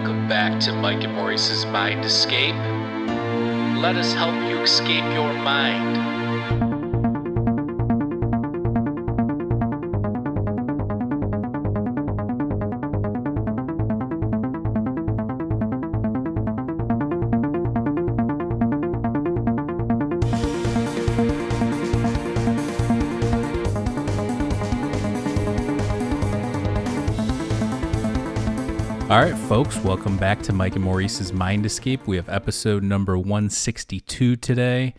Welcome back to Mike and Maurice's Mind Escape. Let us help you escape your mind. All right, folks, welcome back to Mike and Maurice's Mind Escape. We have episode number 162 today.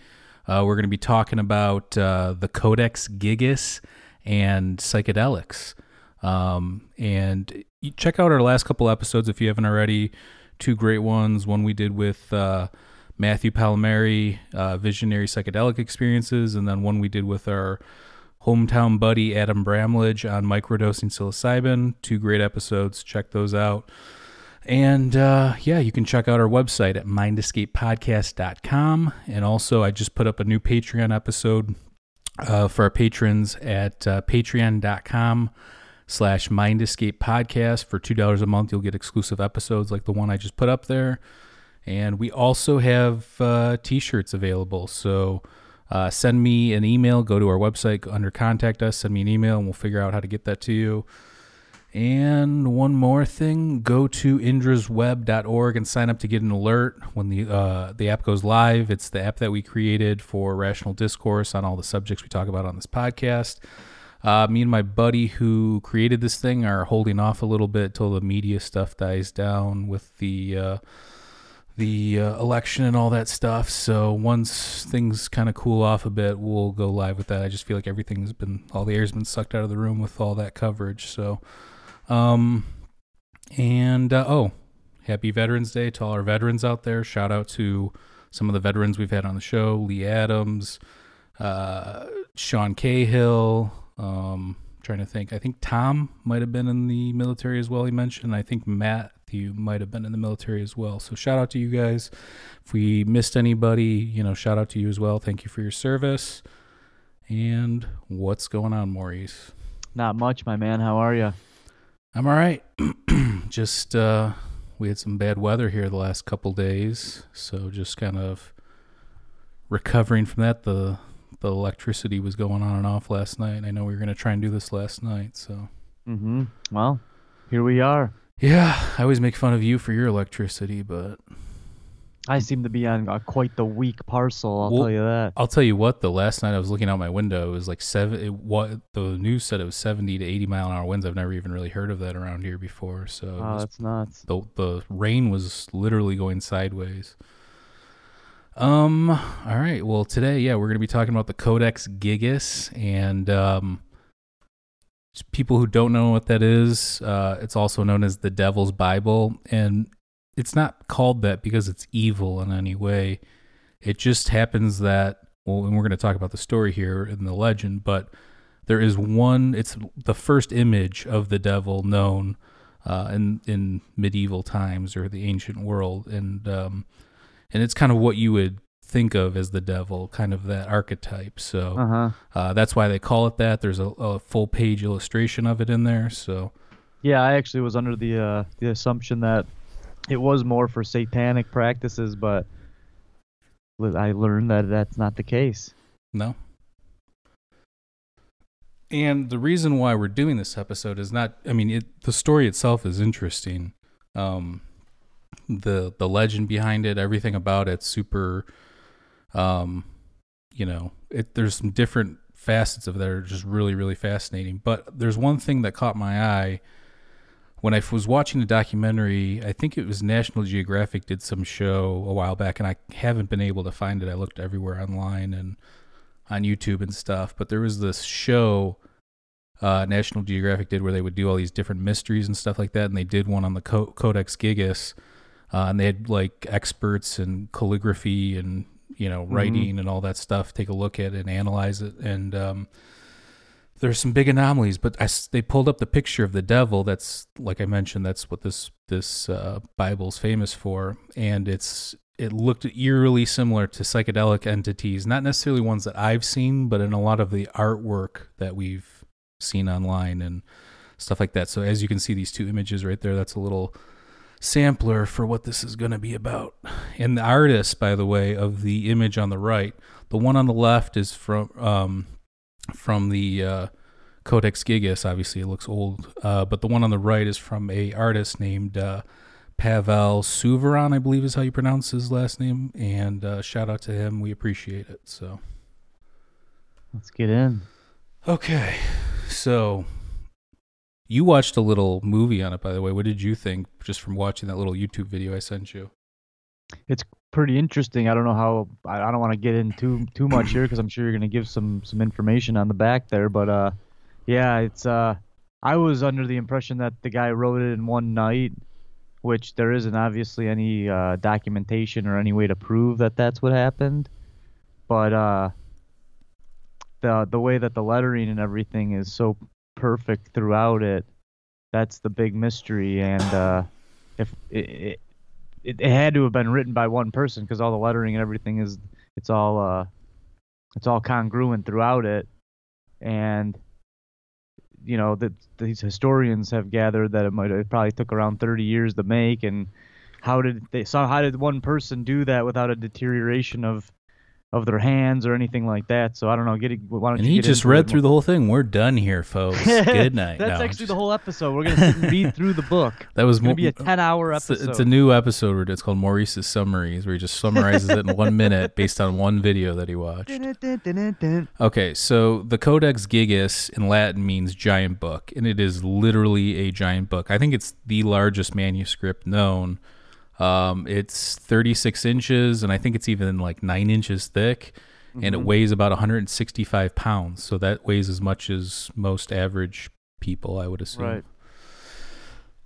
Uh, we're going to be talking about uh, the Codex Gigas and psychedelics. Um, and check out our last couple episodes if you haven't already. Two great ones. One we did with uh, Matthew Palmieri, uh, Visionary Psychedelic Experiences, and then one we did with our hometown buddy Adam Bramlage on microdosing psilocybin. Two great episodes. Check those out. And uh, yeah, you can check out our website at mindescapepodcast.com. And also, I just put up a new Patreon episode uh, for our patrons at uh, patreon.com slash mindescape podcast. For $2 a month, you'll get exclusive episodes like the one I just put up there. And we also have uh, t-shirts available. So uh, send me an email. Go to our website under contact us. Send me an email, and we'll figure out how to get that to you. And one more thing: go to indrasweb.org and sign up to get an alert when the uh, the app goes live. It's the app that we created for rational discourse on all the subjects we talk about on this podcast. Uh, me and my buddy who created this thing are holding off a little bit till the media stuff dies down with the uh, the uh, election and all that stuff. So once things kind of cool off a bit, we'll go live with that. I just feel like everything's been all the air's been sucked out of the room with all that coverage. So, um, and uh, oh, happy Veterans Day to all our veterans out there. Shout out to some of the veterans we've had on the show: Lee Adams, uh, Sean Cahill. Um, trying to think. I think Tom might have been in the military as well. He mentioned. I think Matt you might have been in the military as well. So shout out to you guys. If we missed anybody, you know, shout out to you as well. Thank you for your service. And what's going on, Maurice? Not much, my man. How are you? I'm all right. just uh we had some bad weather here the last couple days, so just kind of recovering from that. The the electricity was going on and off last night. I know we were going to try and do this last night, so. Mhm. Well, here we are. Yeah, I always make fun of you for your electricity, but I seem to be on uh, quite the weak parcel. I'll well, tell you that. I'll tell you what. The last night I was looking out my window, it was like seven. It, what the news said it was seventy to eighty mile an hour winds. I've never even really heard of that around here before. So oh, was, that's nuts. The the rain was literally going sideways. Um. All right. Well, today, yeah, we're gonna be talking about the Codex Gigas and um people who don't know what that is, uh, it's also known as the Devil's Bible, and it's not called that because it's evil in any way. It just happens that, well, and we're going to talk about the story here in the legend, but there is one. It's the first image of the devil known uh, in in medieval times or the ancient world, and um, and it's kind of what you would think of as the devil, kind of that archetype. So uh-huh. uh, that's why they call it that. There's a, a, full page illustration of it in there. So yeah, I actually was under the uh, the assumption that it was more for satanic practices, but I learned that that's not the case. No. And the reason why we're doing this episode is not I mean it, the story itself is interesting. Um, the the legend behind it, everything about it super um, you know, it, there's some different facets of that are just really, really fascinating. But there's one thing that caught my eye when I was watching the documentary. I think it was National Geographic did some show a while back, and I haven't been able to find it. I looked everywhere online and on YouTube and stuff, but there was this show uh, National Geographic did where they would do all these different mysteries and stuff like that, and they did one on the Codex Gigas. Uh, and they had like experts in calligraphy and you know, mm-hmm. writing mm-hmm. and all that stuff, take a look at it and analyze it. And um, there's some big anomalies, but I, they pulled up the picture of the devil. That's like I mentioned. That's what this this uh, Bible's famous for, and it's it looked eerily similar to psychedelic entities, not necessarily ones that I've seen, but in a lot of the artwork that we've seen online and stuff like that. So as you can see, these two images right there, that's a little sampler for what this is going to be about. And the artist, by the way, of the image on the right, the one on the left is from um, from the uh, Codex Gigas. Obviously, it looks old, uh, but the one on the right is from a artist named uh, Pavel Suveron, I believe is how you pronounce his last name. And uh, shout out to him. We appreciate it. So Let's get in. okay, so you watched a little movie on it, by the way. What did you think just from watching that little YouTube video I sent you? It's pretty interesting. I don't know how. I, I don't want to get in too too much here because I'm sure you're gonna give some some information on the back there. But uh, yeah, it's uh, I was under the impression that the guy wrote it in one night, which there isn't obviously any uh, documentation or any way to prove that that's what happened. But uh, the the way that the lettering and everything is so perfect throughout it, that's the big mystery. And uh, if it, it it, it had to have been written by one person because all the lettering and everything is it's all uh it's all congruent throughout it. And you know that these historians have gathered that it might it probably took around 30 years to make and how did they so how did one person do that without a deterioration of of their hands or anything like that so i don't know get it- why don't And you he just read through more? the whole thing. We're done here, folks. Good night. that's No, actually just- the whole episode we're gonna read through the book That was mo- be a 10 hour It's a, episode it's a new episode where it's called Maurice's Summaries, where he just summarizes it in one minute based on one video that he watched. Okay, so the Codex Gigas in Latin means giant book, and it is literally a giant book. I think it's the largest manuscript known. Um, it's 36 inches, and I think it's even like nine inches thick, and it weighs about 165 pounds. So that weighs as much as most average people, I would assume. right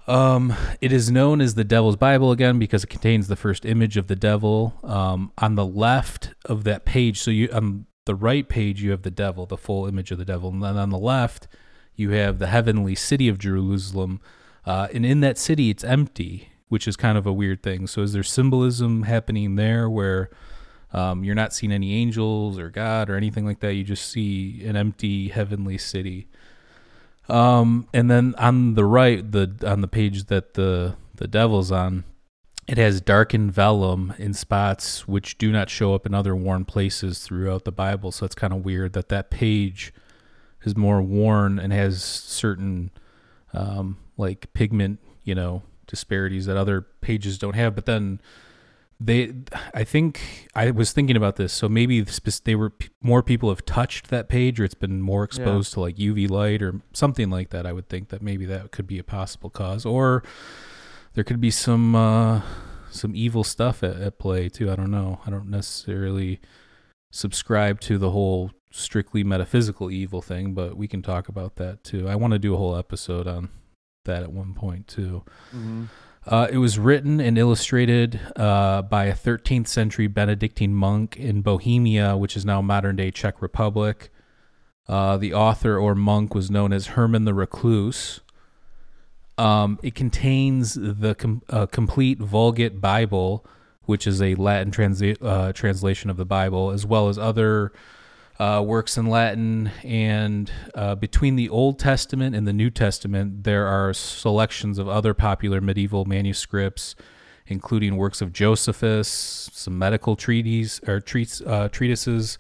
Um, it is known as the Devil's Bible again because it contains the first image of the devil. Um, on the left of that page, so you on the right page you have the devil, the full image of the devil, and then on the left you have the heavenly city of Jerusalem. Uh, and in that city, it's empty, which is kind of a weird thing. So, is there symbolism happening there where um, you're not seeing any angels or God or anything like that? You just see an empty heavenly city. Um, and then on the right, the on the page that the the devil's on, it has darkened vellum in spots which do not show up in other worn places throughout the Bible. So it's kind of weird that that page is more worn and has certain um, like pigment, you know, disparities that other pages don't have. But then they, I think I was thinking about this. So maybe they were more people have touched that page, or it's been more exposed to like UV light or something like that. I would think that maybe that could be a possible cause, or there could be some uh, some evil stuff at, at play too. I don't know. I don't necessarily subscribe to the whole strictly metaphysical evil thing, but we can talk about that too. I want to do a whole episode on that at one point too. mm-hmm. Uh, it was written and illustrated uh, by a 13th century Benedictine monk in Bohemia, which is now modern day Czech Republic. Uh, the author or monk was known as Herman the Recluse. Um, it contains the com- uh, complete Vulgate Bible, which is a Latin transi- uh, translation of the Bible, as well as other uh, works in Latin. And uh, between the Old Testament and the New Testament, there are selections of other popular medieval manuscripts, including works of Josephus, some medical treaties or treats, uh, treatises.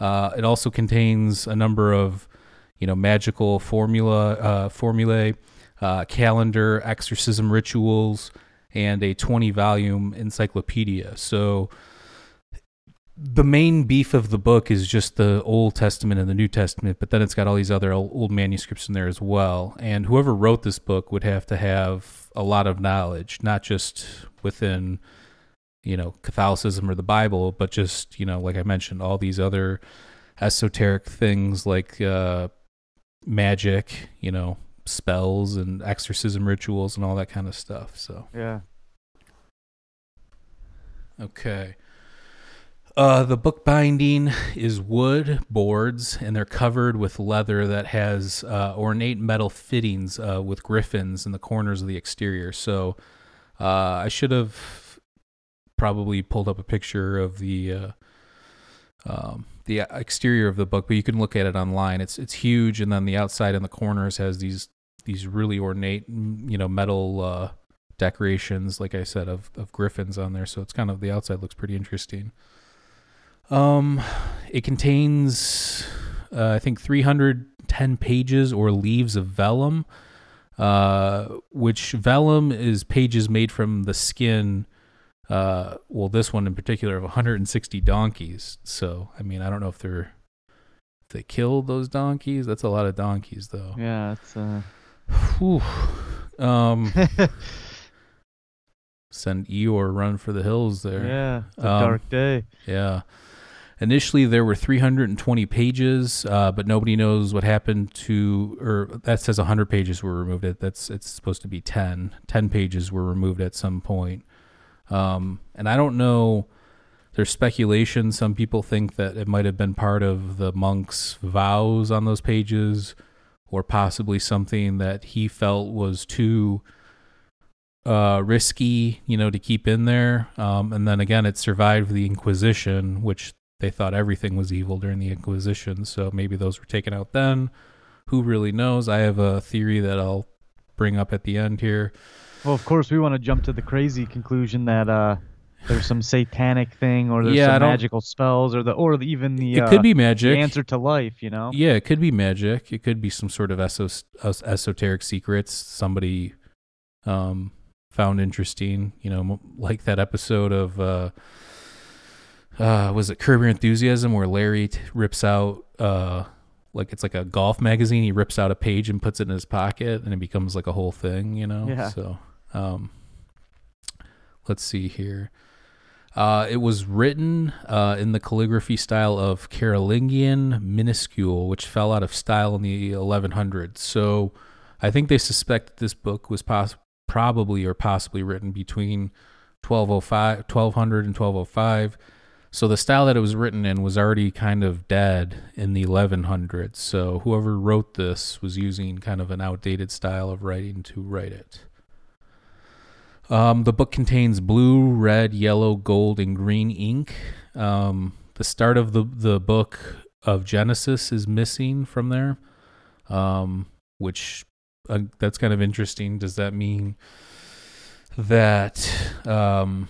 Uh, it also contains a number of, you know, magical formula uh, formulae, uh, calendar, exorcism rituals, and a 20-volume encyclopedia. So the main beef of the book is just the Old Testament and the New Testament, but then it's got all these other old manuscripts in there as well. And whoever wrote this book would have to have a lot of knowledge, not just within, you know, Catholicism or the Bible, but just, you know, like I mentioned, all these other esoteric things like uh, magic, you know, spells and exorcism rituals and all that kind of stuff. So. yeah Okay. Uh, the book binding is wood boards, and they're covered with leather that has uh, ornate metal fittings uh, with griffins in the corners of the exterior. So uh, I should have probably pulled up a picture of the uh, um, the exterior of the book, but you can look at it online. It's it's huge, and then the outside and the corners has these these really ornate, you know, metal uh, decorations, like I said, of of griffins on there. So it's kind of the outside looks pretty interesting. Um, it contains, uh, I think, 310 pages or leaves of vellum, uh, which vellum is pages made from the skin. Uh, well, this one in particular of 160 donkeys. So, I mean, I don't know if they're if they killed those donkeys. That's a lot of donkeys, though. Yeah, it's uh. Whew. Um, send Eeyore run for the hills there. Yeah, it's a Um, dark day. Yeah. Initially, there were 320 pages, uh, but nobody knows what happened to, or that says 100 pages were removed. It that's it's supposed to be 10. 10 pages were removed at some point, um, and I don't know. There's speculation. Some people think that it might have been part of the monk's vows on those pages, or possibly something that he felt was too uh, risky, you know, to keep in there. Um, and then again, it survived the Inquisition, which they thought everything was evil during the Inquisition. So maybe those were taken out then. Who really knows? I have a theory that I'll bring up at the end here. Well, of course, we want to jump to the crazy conclusion that uh, there's some satanic thing, or there's Yeah, some magical spells, or the, or the, even the it uh, could be magic. answer to life. You know? Yeah, it could be magic. It could be some sort of esos- es- esoteric secrets somebody um, found interesting. You know, like that episode of uh, uh, was it Curb Your Enthusiasm where Larry t- rips out uh, like it's like a golf magazine. He rips out a page and puts it in his pocket, and it becomes like a whole thing. You know. Yeah. So, um, let's see here. Uh, it was written uh, in the calligraphy style of Carolingian minuscule, which fell out of style in the 1100s. So I think they suspect this book was probably or possibly written between 1205, 1200 and 1205. So the style that it was written in was already kind of dead in the 1100s. So whoever wrote this was using kind of an outdated style of writing to write it. Um, the book contains blue, red, yellow, gold, and green ink. Um, the start of the, the book of Genesis is missing from there, um, which uh, that's kind of interesting. Does that mean that um,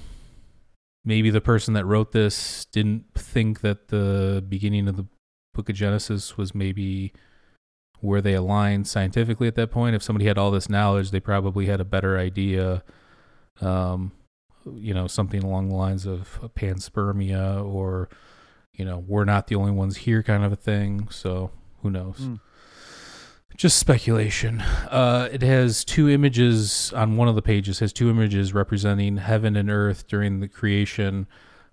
maybe the person that wrote this didn't think that the beginning of the book of Genesis was maybe where they aligned scientifically at that point? If somebody had all this knowledge, they probably had a better idea um, you know, something along the lines of panspermia or, you know, we're not the only ones here kind of a thing. So who knows? Mm. Just speculation. Uh, it has two images on one of the pages, has two images representing heaven and earth during the creation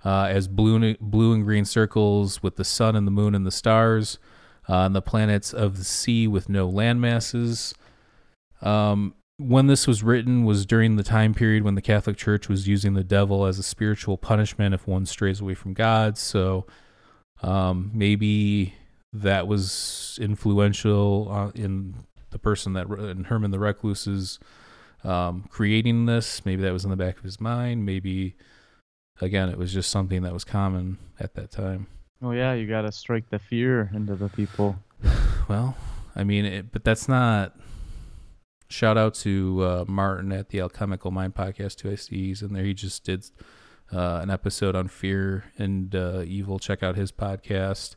uh, as blue and, blue and green circles with the sun and the moon and the stars, uh, and the planets of the sea with no land masses. Um, when this was written was during the time period when the Catholic Church was using the devil as a spiritual punishment if one strays away from God. So um, maybe that was influential uh, in the person that in Herman the Recluse's um, creating this. Maybe that was in the back of his mind. Maybe again, it was just something that was common at that time. Oh yeah, you gotta strike the fear into the people. Well, I mean, it, but that's not. Shout out to uh, Martin at the Alchemical Mind podcast. Two ICs in there. He just did uh, an episode on fear and uh, evil. Check out his podcast.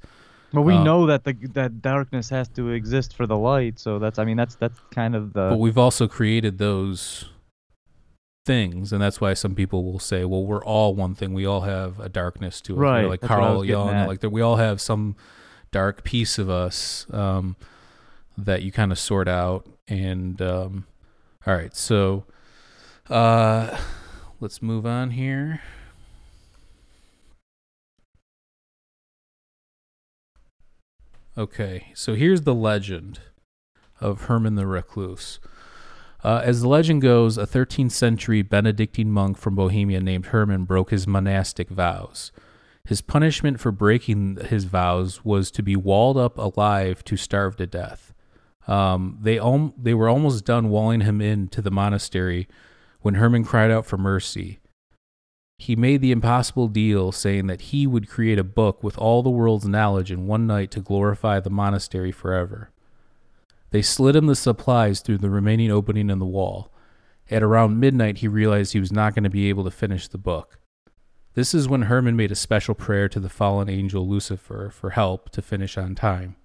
But we Um, know that the that darkness has to exist for the light, so that's I mean that's that's kind of the but we've also created those things, and that's why some people will say, "Well, we're all one thing. We all have a darkness to us." You know, Like that's Carl Jung, like that. We all have some dark piece of us um, that you kind of sort out. And um, all right, so uh, let's move on here. Okay, so here's the legend of Herman the Recluse. Uh, as the legend goes, a 13th century Benedictine monk from Bohemia named Herman broke his monastic vows. His punishment for breaking his vows was to be walled up alive to starve to death. Um, they al- they were almost done walling him into the monastery when Herman cried out for mercy. He made the impossible deal, saying that he would create a book with all the world's knowledge in one night to glorify the monastery forever. They slid him the supplies through the remaining opening in the wall. At around midnight, he realized he was not going to be able to finish the book. This is when Herman made a special prayer to the fallen angel Lucifer for help to finish on time.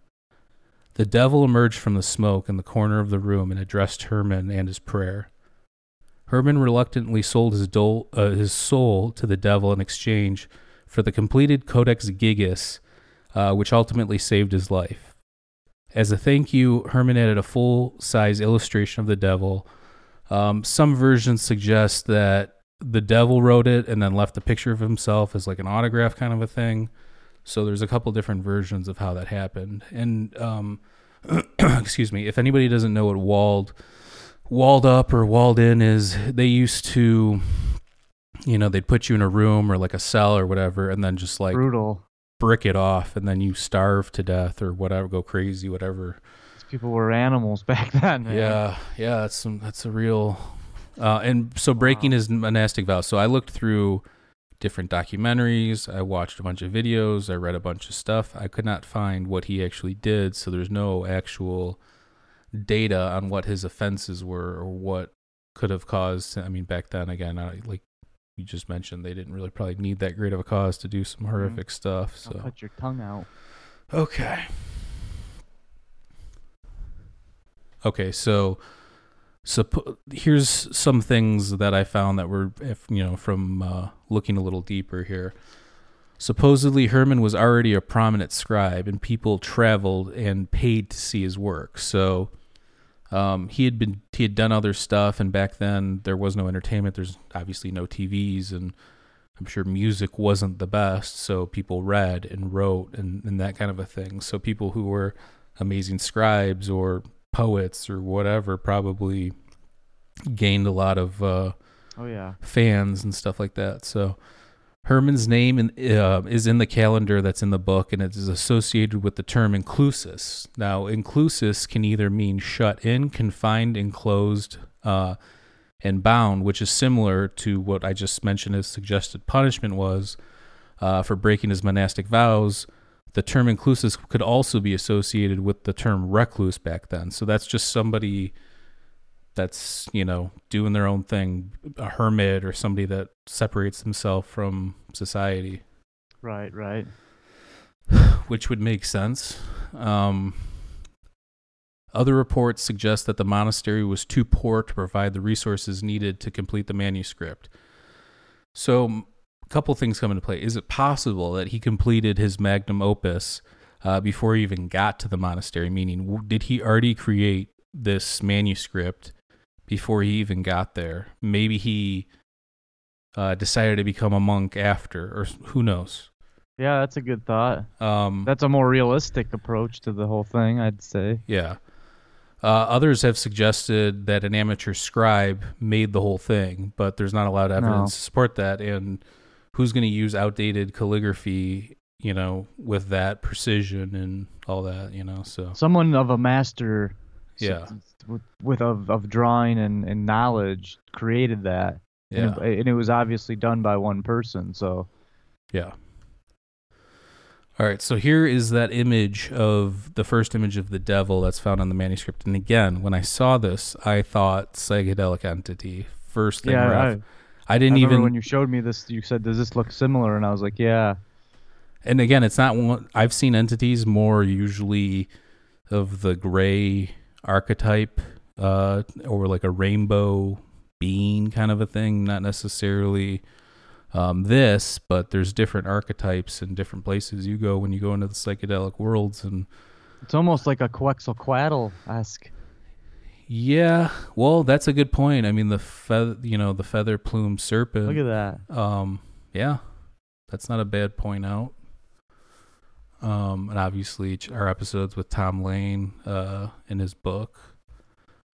The devil emerged from the smoke in the corner of the room and addressed Herman and his prayer. Herman reluctantly sold his, dole, uh, his soul to the devil in exchange for the completed Codex Gigas, uh, which ultimately saved his life. As a thank you, Herman added a full size illustration of the devil. Um, some versions suggest that the devil wrote it and then left a picture of himself as like an autograph kind of a thing. So there's a couple different versions of how that happened. And um, excuse me, if anybody doesn't know what walled walled up or walled in is, they used to, you know, they'd put you in a room or like a cell or whatever, and then just like Brutal. brick it off, and then you starve to death or whatever, go crazy, whatever. These people were animals back then. man. Yeah, yeah, that's some that's a real uh, and so breaking his monastic vows. So I looked through different documentaries, I watched a bunch of videos, I read a bunch of stuff. I could not find what he actually did, so there's no actual data on what his offenses were or what could have caused. I mean, back then, again, I, like you just mentioned, they didn't really probably need that great of a cause to do some horrific stuff. I'll So cut your tongue out. Okay. Okay, so so here's some things that I found that were if you know from uh, looking a little deeper here. Supposedly Herman was already a prominent scribe and people traveled and paid to see his work. So um, he had been he had done other stuff and back then there was no entertainment. There's obviously no TVs and I'm sure music wasn't the best, so people read and wrote and, and that kind of a thing. So people who were amazing scribes or poets or whatever probably gained a lot of uh, Oh yeah. fans and stuff like that. So Herman's name in, uh, is in the calendar that's in the book, and it is associated with the term inclusus. Now, inclusus can either mean shut in, confined, enclosed, uh, and bound, which is similar to what I just mentioned as suggested punishment was uh, for breaking his monastic vows. The term inclusus could also be associated with the term recluse back then. So that's just somebody that's you know doing their own thing, a hermit or somebody that separates themselves from society, Right. Right. which would make sense. Um, other reports suggest that the monastery was too poor to provide the resources needed to complete the manuscript. So, a couple things come into play. Is it possible that he completed his magnum opus uh, before he even got to the monastery? Meaning, did he already create this manuscript before he even got there? Maybe he uh, decided to become a monk after, or who knows? Yeah, that's a good thought. Um, That's a more realistic approach to the whole thing, I'd say. Yeah. Uh, others have suggested that an amateur scribe made the whole thing, but there's not a lot of evidence No. to support that. And who's going to use outdated calligraphy, you know, with that precision and all that, you know? So, Someone of a master. Yeah. With, with of, of drawing and, and knowledge created that. yeah. And it, and it was obviously done by one person. So Yeah. All right, so here is that image of the first image of the devil that's found on the manuscript. And again, when I saw this, I thought psychedelic entity. First thing, yeah, I. I didn't I even when you showed me this, you said, "Does this look similar?" And I was like, "Yeah." and again, it's not one. I've seen entities more usually of the gray archetype, uh, or like a rainbow being kind of a thing. Not necessarily um, this, but there's different archetypes in different places you go when you go into the psychedelic worlds, and It's almost like a Quetzalcoatl esque. yeah, well, that's a good point. I mean, the feather, you know, the feather plume serpent. Look at that. Um, yeah, that's not a bad point out. Um, and obviously our episodes with Tom Lane, uh, in his book,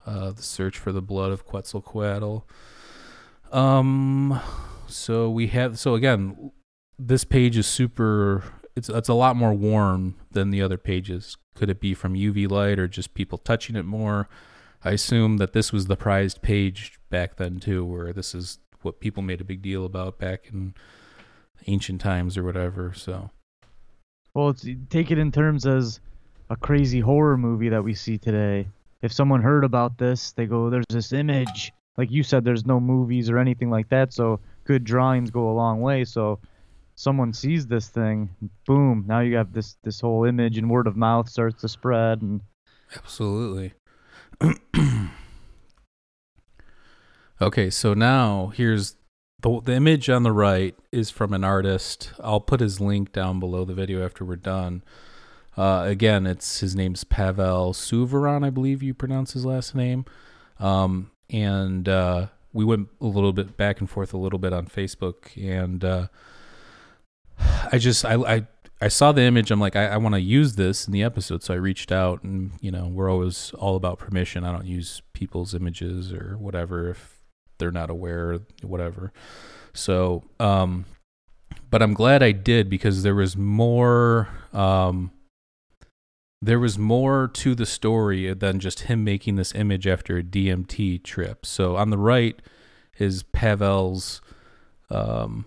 uh, "The Search for the Blood of Quetzalcoatl." Um, so we have so again, this page is super. It's it's a lot more warm than the other pages. Could it be from UV light or just people touching it more? I assume that this was the prized page back then too, where this is what people made a big deal about back in ancient times or whatever. So Well, it's, take it in terms as a crazy horror movie that we see today. If someone heard about this, they go, "There's this image like you said, there's no movies or anything like that. So good drawings go a long way. So someone sees this thing, boom, now you have this this whole image and word of mouth starts to spread and Absolutely. okay, so now here's the the image on the right is from an artist. I'll put his link down below the video after we're done. Uh, again, it's his name's Pavel Suvaran, I believe you pronounce his last name. Um, and uh, we went a little bit back and forth a little bit on Facebook, and uh, I just I, I I saw the image. I'm like, I, I want to use this in the episode, so I reached out, and you know, we're always all about permission. I don't use people's images or whatever if they're not aware, whatever. So, um, but I'm glad I did because there was more. Um, there was more to the story than just him making this image after a DMT trip. So on the right is Pavel's um,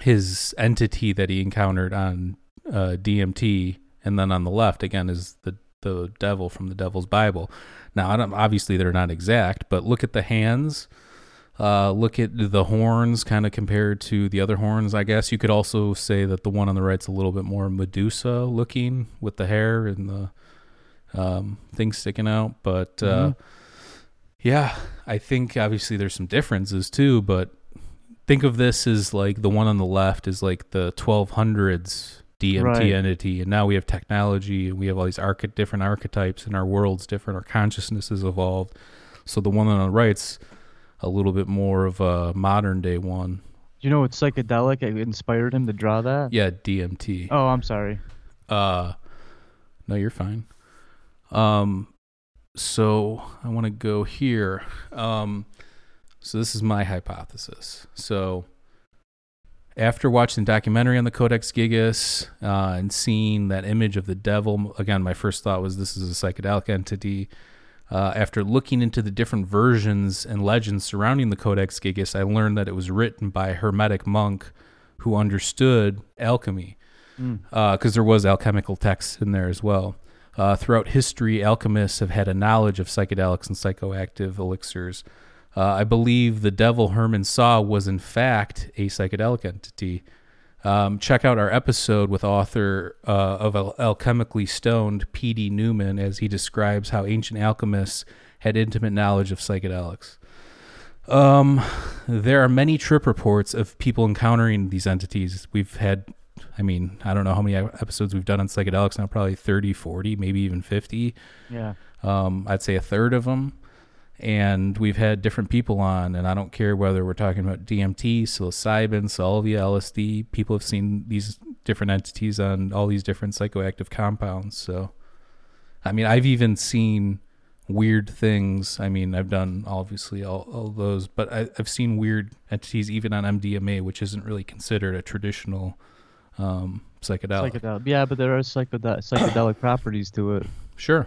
his entity that he encountered on uh, DMT, and then on the left again is the the devil from the Devil's Bible. Now, I don't, obviously they're not exact, but look at the hands. Uh, look at the horns, kind of compared to the other horns. I guess you could also say that the one on the right's a little bit more Medusa looking with the hair and the um, things sticking out. But uh, Mhm. yeah, I think obviously there's some differences too. But think of this as like the one on the left is like the 1200s DMT Right. entity, and now we have technology and we have all these arch- different archetypes, and our world's different, our consciousness has evolved. So the one on the right's a little bit more of a modern day one. you know it's psychedelic. It inspired him to draw that. Yeah, DMT. Oh, I'm sorry. Uh no, you're fine. Um so I want to go here. Um so this is my hypothesis. So after watching the documentary on the Codex Gigas uh, and seeing that image of the devil, again, my first thought was this is a psychedelic entity. Uh, after looking into the different versions and legends surrounding the Codex Gigas, I learned that it was written by a Hermetic monk who understood alchemy Mm. because there was alchemical texts in there as well. Uh, throughout history, alchemists have had a knowledge of psychedelics and psychoactive elixirs. Uh, I believe the devil Herman saw was in fact a psychedelic entity. Um, check out our episode with author uh, of Al- Alchemically Stoned, P.D. Newman, as he describes how ancient alchemists had intimate knowledge of psychedelics. Um, there are many trip reports of people encountering these entities. We've had, I mean, I don't know how many episodes we've done on psychedelics now, probably 30, 40, maybe even 50. Yeah. Um, I'd say a third of them. And we've had different people on, and I don't care whether we're talking about DMT, psilocybin, salvia, LSD. People have seen these different entities on all these different psychoactive compounds. So, I mean, I've even seen weird things. I mean, I've done obviously all, all those, but I, I've seen weird entities even on MDMA, which isn't really considered a traditional um, psychedelic. Psychedelic. Yeah, but there are psychedelic psychedelic properties to it. Sure.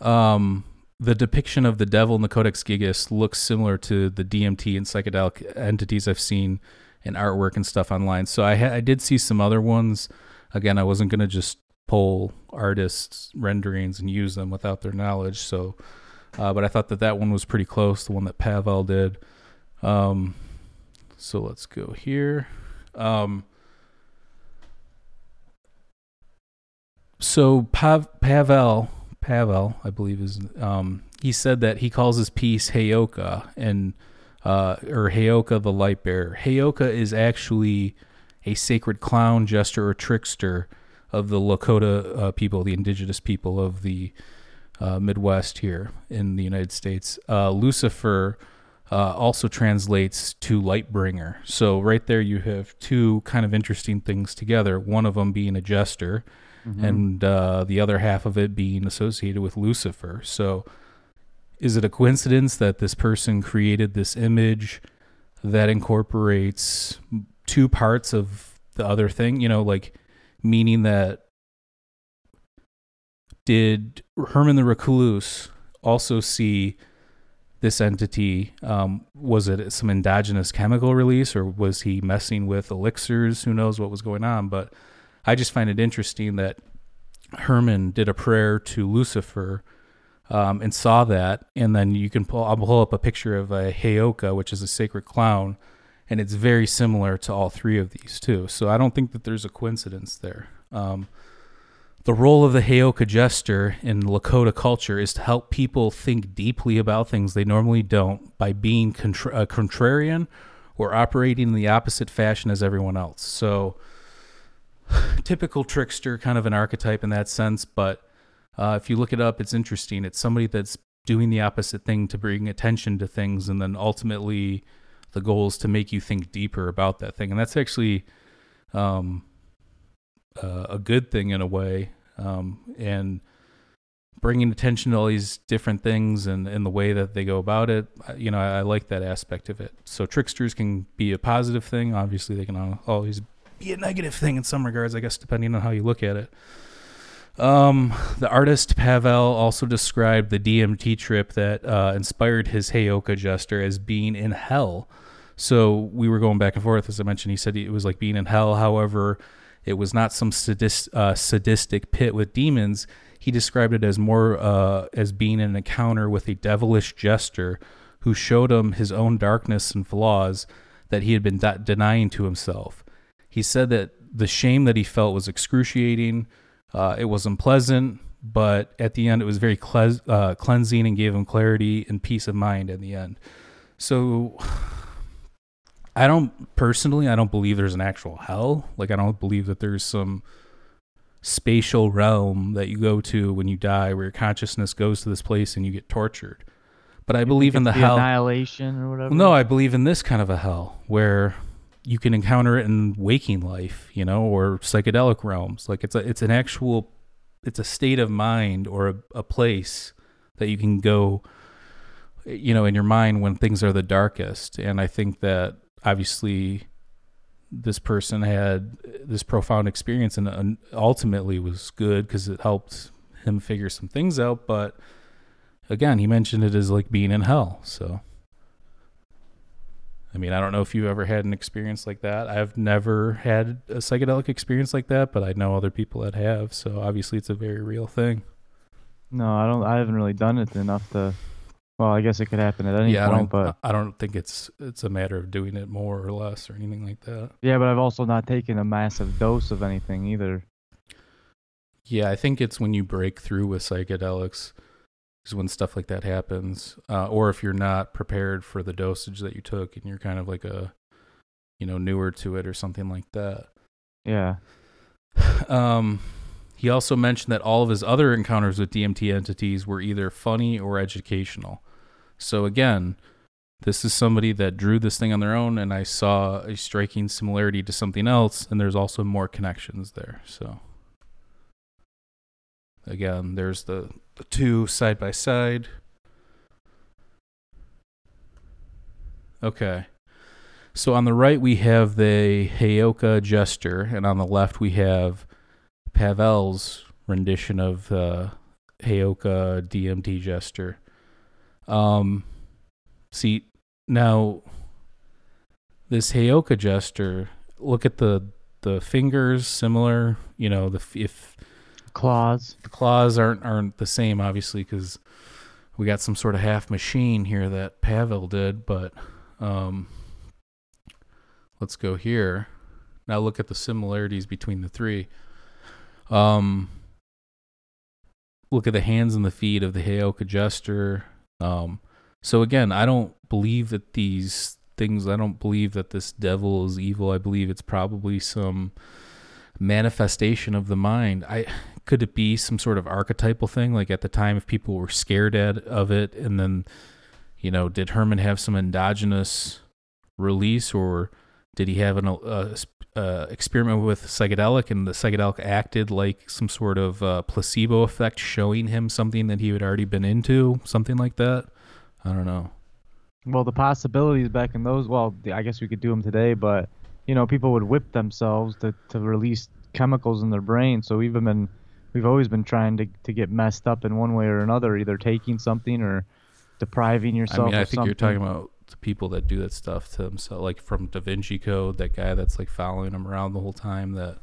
Um, the depiction of the devil in the Codex Gigas looks similar to the DMT and psychedelic entities I've seen in artwork and stuff online. So I ha- I did see some other ones. Again, I wasn't gonna just pull artists' renderings and use them without their knowledge. So, uh, but I thought that that one was pretty close, the one that Pavel did. Um, so let's go here. Um, so Pav- Pavel, Pavel, I believe is, um, he said that he calls his piece Heyoka and, uh, or Heyoka the light bearer. Heyoka is actually a sacred clown, jester, or trickster of the Lakota uh, people, the indigenous people of the uh, Midwest here in the United States. Uh, Lucifer uh, also translates to light bringer. So right there, you have two kind of interesting things together. One of them being a jester, and uh, the other half of it being associated with Lucifer. So, is it a coincidence that this person created this image that incorporates two parts of the other thing? You know, like meaning that did Herman the Recluse also see this entity? Um, was it some endogenous chemical release, or was he messing with elixirs? Who knows what was going on? But I just find it interesting that Herman did a prayer to Lucifer um, and saw that. And then you can pull, I'll pull up a picture of a Heyoka, which is a sacred clown, and it's very similar to all three of these too. So I don't think that there's a coincidence there. Um, the role of the Heyoka jester in Lakota culture is to help people think deeply about things they normally don't by being contra- a contrarian or operating in the opposite fashion as everyone else. So, typical trickster, kind of an archetype in that sense. But uh, if you look it up, it's interesting. It's somebody that's doing the opposite thing to bring attention to things, and then ultimately, the goal is to make you think deeper about that thing. And that's actually um, uh, a good thing in a way um, and bringing attention to all these different things and, and the way that they go about it. You know, I, I, like that aspect of it. So tricksters can be a positive thing. Obviously, they can always be a negative thing in some regards, I guess, depending on how you look at it. Um, the artist Pavel also described the DMT trip that uh, inspired his Heyoka jester as being in hell. So we were going back and forth, as I mentioned. He said it was like being in hell. However, it was not some sadist, uh, sadistic pit with demons. He described it as more uh, as being an encounter with a devilish jester who showed him his own darkness and flaws that he had been de- denying to himself. He said that the shame that he felt was excruciating. Uh, it was unpleasant, but at the end, it was very cle- uh, cleansing and gave him clarity and peace of mind in the end. So I don't personally, I don't believe there's an actual hell. Like I don't believe that there's some spatial realm that you go to when you die where your consciousness goes to this place and you get tortured. But I you believe in the, the hell annihilation or whatever. No, I believe in this kind of a hell where you can encounter it in waking life, you know, or psychedelic realms. Like it's a it's an actual it's a state of mind or a, a place that you can go you know in your mind when things are the darkest. And i think that obviously this person had this profound experience and ultimately was good because it helped him figure some things out. But again he mentioned it as like being in hell. So i mean i don't know if you've ever had an experience like that i've never had a psychedelic experience like that but i know other people that have so obviously it's a very real thing no i don't i haven't really done it enough to well, I guess it could happen at any yeah, point, I don't, but I don't think it's it's a matter of doing it more or less or anything like that. Yeah, but I've also not taken a massive dose of anything either. Yeah, I think it's when you break through with psychedelics is when stuff like that happens, uh, or if you're not prepared for the dosage that you took and you're kind of like a, you know, newer to it or something like that. Yeah. Um, he also mentioned that all of his other encounters with DMT entities were either funny or educational. So again, this is somebody that drew this thing on their own, and I saw a striking similarity to something else, and there's also more connections there. So again, there's the, the two side by side. Okay. So on the right we have the Heyoka Jester, and on the left we have Pavel's rendition of uh, Heyoka DMT Jester. Um, see now this Heyoka Jester. Look at the the fingers, similar. You know, the if claws. The claws aren't aren't the same, obviously, because we got some sort of half machine here that Pavel did. But um, let's go here. Now look at the similarities between the three. Um, look at the hands and the feet of the Heyoka Jester. Um, so again, I don't believe that these things. I don't believe that this devil is evil. I believe it's probably some manifestation of the mind. I could it be some sort of archetypal thing? Like at the time, if people were scared at, of it, and then you know, did Herman have some endogenous release, or did he have an, a, uh, experiment with psychedelic, and the psychedelic acted like some sort of uh, placebo effect, showing him something that he had already been into, something like that. I don't know. Well, the possibilities back in those, well, I guess we could do them today, but you know, people would whip themselves to, to release chemicals in their brain. So we've been, we've always been trying to to get messed up in one way or another, either taking something or depriving yourself. I mean, I think something. you're talking about the people that do that stuff to themselves, like from Da Vinci Code, that guy that's like following him around the whole time. That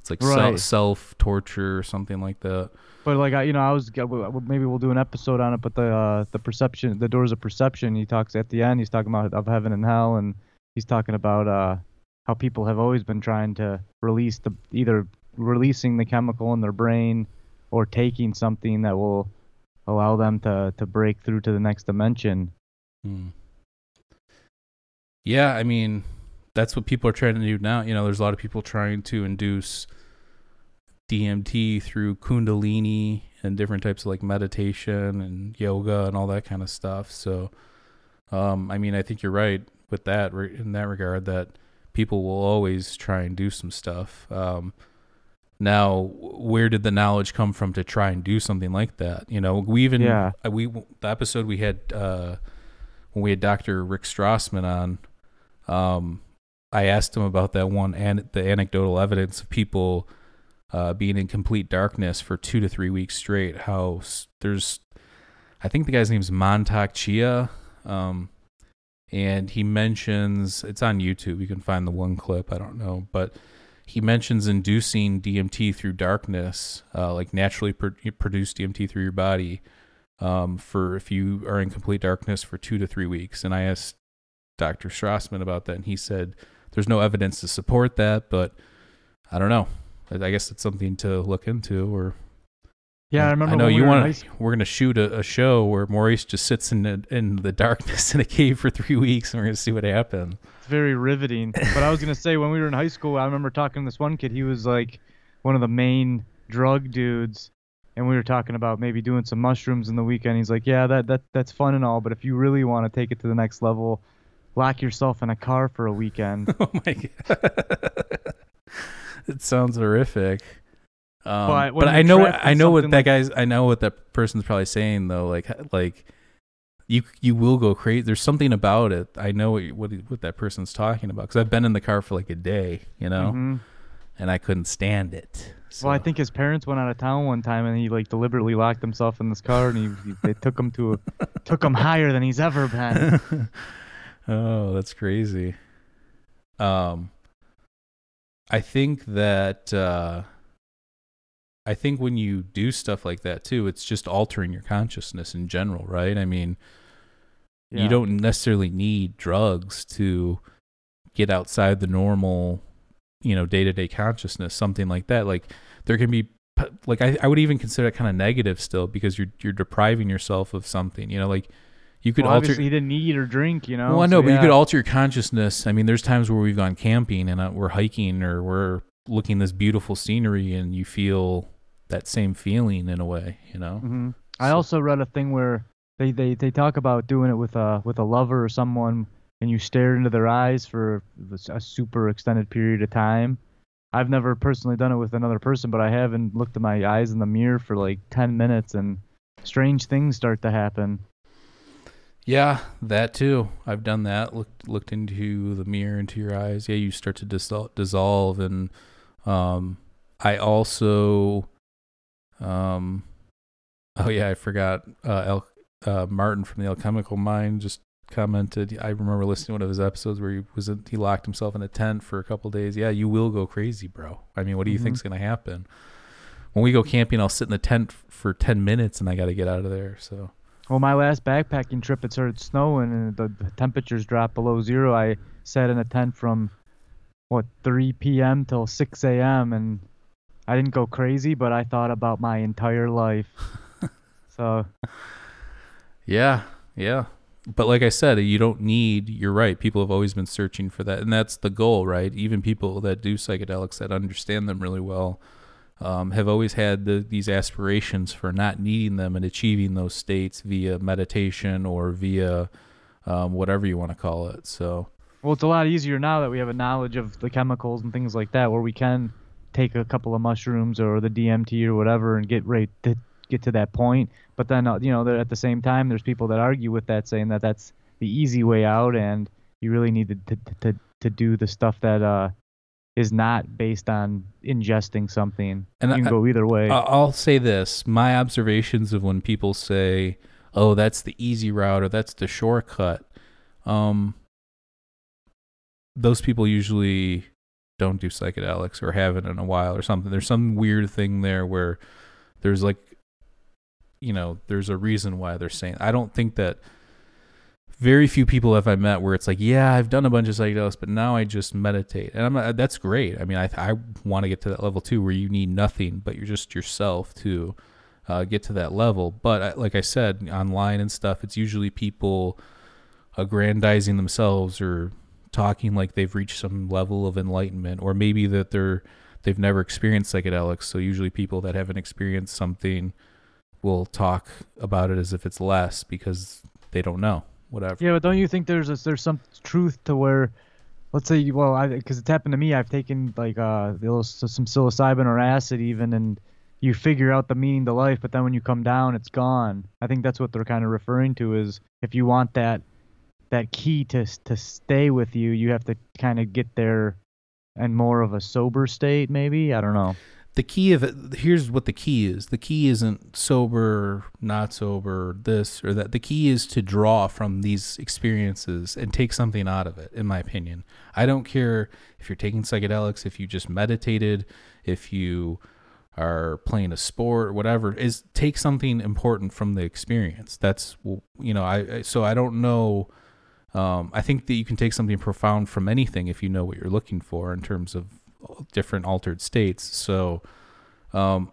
It's like Right. self torture or something like that. But like I, you know, I was maybe we'll do an episode on it. But the uh, the perception, the doors of perception. He talks at the end. He's talking about of heaven and hell, and he's talking about uh, how people have always been trying to release the either releasing the chemical in their brain or taking something that will allow them to to break through to the next dimension. Hmm. Yeah, I mean, that's what people are trying to do now. You know, there's a lot of people trying to induce DMT through Kundalini and different types of like meditation and yoga and all that kind of stuff. So, um, I mean, I think you're right with that in that regard that people will always try and do some stuff. Um, now, where did the knowledge come from to try and do something like that? You know, we even Yeah. uh, we the episode we had uh, when we had Dr. Rick Strassman on, um, I asked him about that one and the anecdotal evidence of people uh, being in complete darkness for two to three weeks straight. How there's, I think the guy's name's Mantak Chia, um, and he mentions it's on YouTube. You can find the one clip. I don't know, but he mentions inducing DMT through darkness, uh, like naturally pro- produced DMT through your body, um, for if you are in complete darkness for two to three weeks. And I asked Dr. Strassman about that, and he said there's no evidence to support that, but I don't know. I guess it's something to look into. Or Yeah, I remember. I know we you high want. school- We're gonna shoot a, a show where Maurice just sits in the, in the darkness in a cave for three weeks, and we're gonna see what happens. Very riveting. But I was gonna say when we were in high school, I remember talking to this one kid. He was like one of the main drug dudes, and we were talking about maybe doing some mushrooms in the weekend. He's like, "Yeah, that that that's fun and all, but if you really want to take it to the next level, lock yourself in a car for a weekend." oh my god, it sounds horrific. Um, But but I know, I know what that like- guy's. I know what that person's probably saying though. Like, like you, you will go crazy. There's something about it. I know what what, what that person's talking about because I've been in the car for like a day, you know, Mhm. and I couldn't stand it. Well, I think his parents went out of town one time, and he like deliberately locked himself in this car, and he, he they took him to a, took him higher than he's ever been. oh, that's crazy. Um, I think that uh, I think when you do stuff like that too, it's just altering your consciousness in general, right? I mean, Yeah. you don't necessarily need drugs to get outside the normal, you know, day to day consciousness, something like that. Like there can be like I, I would even consider it kind of negative still because you're you're depriving yourself of something. You know, like you could Well, alter he didn't eat or drink, you know. well, I so know, but you could alter your consciousness. I mean, there's times where we've gone camping and uh, we're hiking or we're looking this beautiful scenery, and you feel that same feeling in a way. You know? hmm I also read a thing where they, they, they talk about doing it with a with a lover or someone, and you stare into their eyes for a- super extended period of time. I've never personally done it with another person, but I have and looked at my eyes in the mirror for like ten minutes, and strange things start to happen. Yeah, that too. I've done that. Looked looked into the mirror, into your eyes. Yeah, you start to dissol- dissolve, and um, I also, um, oh yeah, I forgot. Uh, uh, Martin from the Alchemical Mind just commented. I remember listening to one of his episodes where he was he locked himself in a tent for a couple days. Yeah, you will go crazy, bro. I mean, what do you Mhm. think's gonna happen? When we go camping, I'll sit in the tent for ten minutes, and I got to get out of there. So. Well, my last backpacking trip, it started snowing and the, the temperatures dropped below zero. I sat in a tent from what 3 p.m. till 6 a.m. and I didn't go crazy, but I thought about my entire life. so Yeah, yeah. But like I said, you don't need, you're right. People have always been searching for that. And that's the goal, right? Even people that do psychedelics that understand them really well um, have always had the, these aspirations for not needing them and achieving those states via meditation or via um, whatever you want to call it. So, Well, it's a lot easier now that we have a knowledge of the chemicals and things like that, where we can take a couple of mushrooms or the DMT or whatever and get right to get to that point. But then, uh, you know, at the same time, there's people that argue with that, saying that that's the easy way out, and you really need to to to, to do the stuff that uh is not based on ingesting something. And you can I- go either way. I'll say this: my observations of when people say, "Oh, that's the easy route" or "That's the shortcut," um, those people usually don't do psychedelics or haven't in a while or something. There's some weird thing there where there's like, you know, there's a reason why they're saying. I don't think that very few people have I met where it's like, yeah, I've done a bunch of psychedelics, but now I just meditate, and I'm not, that's great. I mean, I I want to get to that level too, where you need nothing, but you're just yourself to uh, get to that level. But uh, like I said, online and stuff, it's usually people aggrandizing themselves or talking like they've reached some level of enlightenment, or maybe that they're they've never experienced psychedelics. So usually people that haven't experienced something will talk about it as if it's less because they don't know whatever. Yeah, but don't you think there's a, there's some truth to where, let's say, well, because it's happened to me. I've taken like uh little, some psilocybin or acid even, and you figure out the meaning to life, but then when you come down, it's gone. I think that's what they're kind of referring to is if you want that that key to to stay with you, you have to kind of get there and more of a sober state, maybe. I don't know the key of it here's what the key is. The key isn't sober not sober this or that. The key is to draw from these experiences and take something out of it in my opinion. I don't care if you're taking psychedelics if you just meditated if you are playing a sport whatever is take something important from the experience. That's you know i so i don't know um, i think that you can take something profound from anything if you know what you're looking for in terms of different altered states. So, um,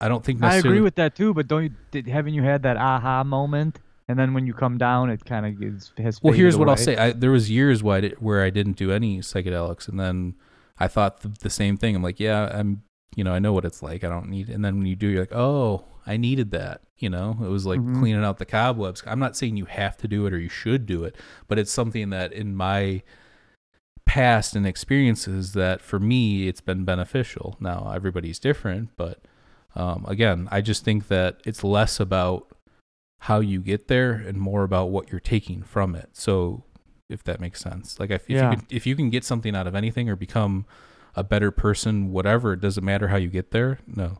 I don't think I agree with that too. But don't you? Did, haven't you had that aha moment? And then when you come down, it kind of has. Well, here's away. what I'll say. I, there was years where I, did, where I didn't do any psychedelics, and then I thought the, the same thing. I'm like, yeah, I'm. You know, I know what it's like. I don't need. And then when you do, you're like, oh, I needed that. You know, it was like mm-hmm. cleaning out the cobwebs. I'm not saying you have to do it or you should do it, but it's something that in my past and experiences that for me it's been beneficial. Now everybody's different, but um, again, I just think that it's less about how you get there and more about what you're taking from it. So if that makes sense, like if, yeah. you can, if you can get something out of anything or become a better person, whatever, it doesn't matter how you get there. No.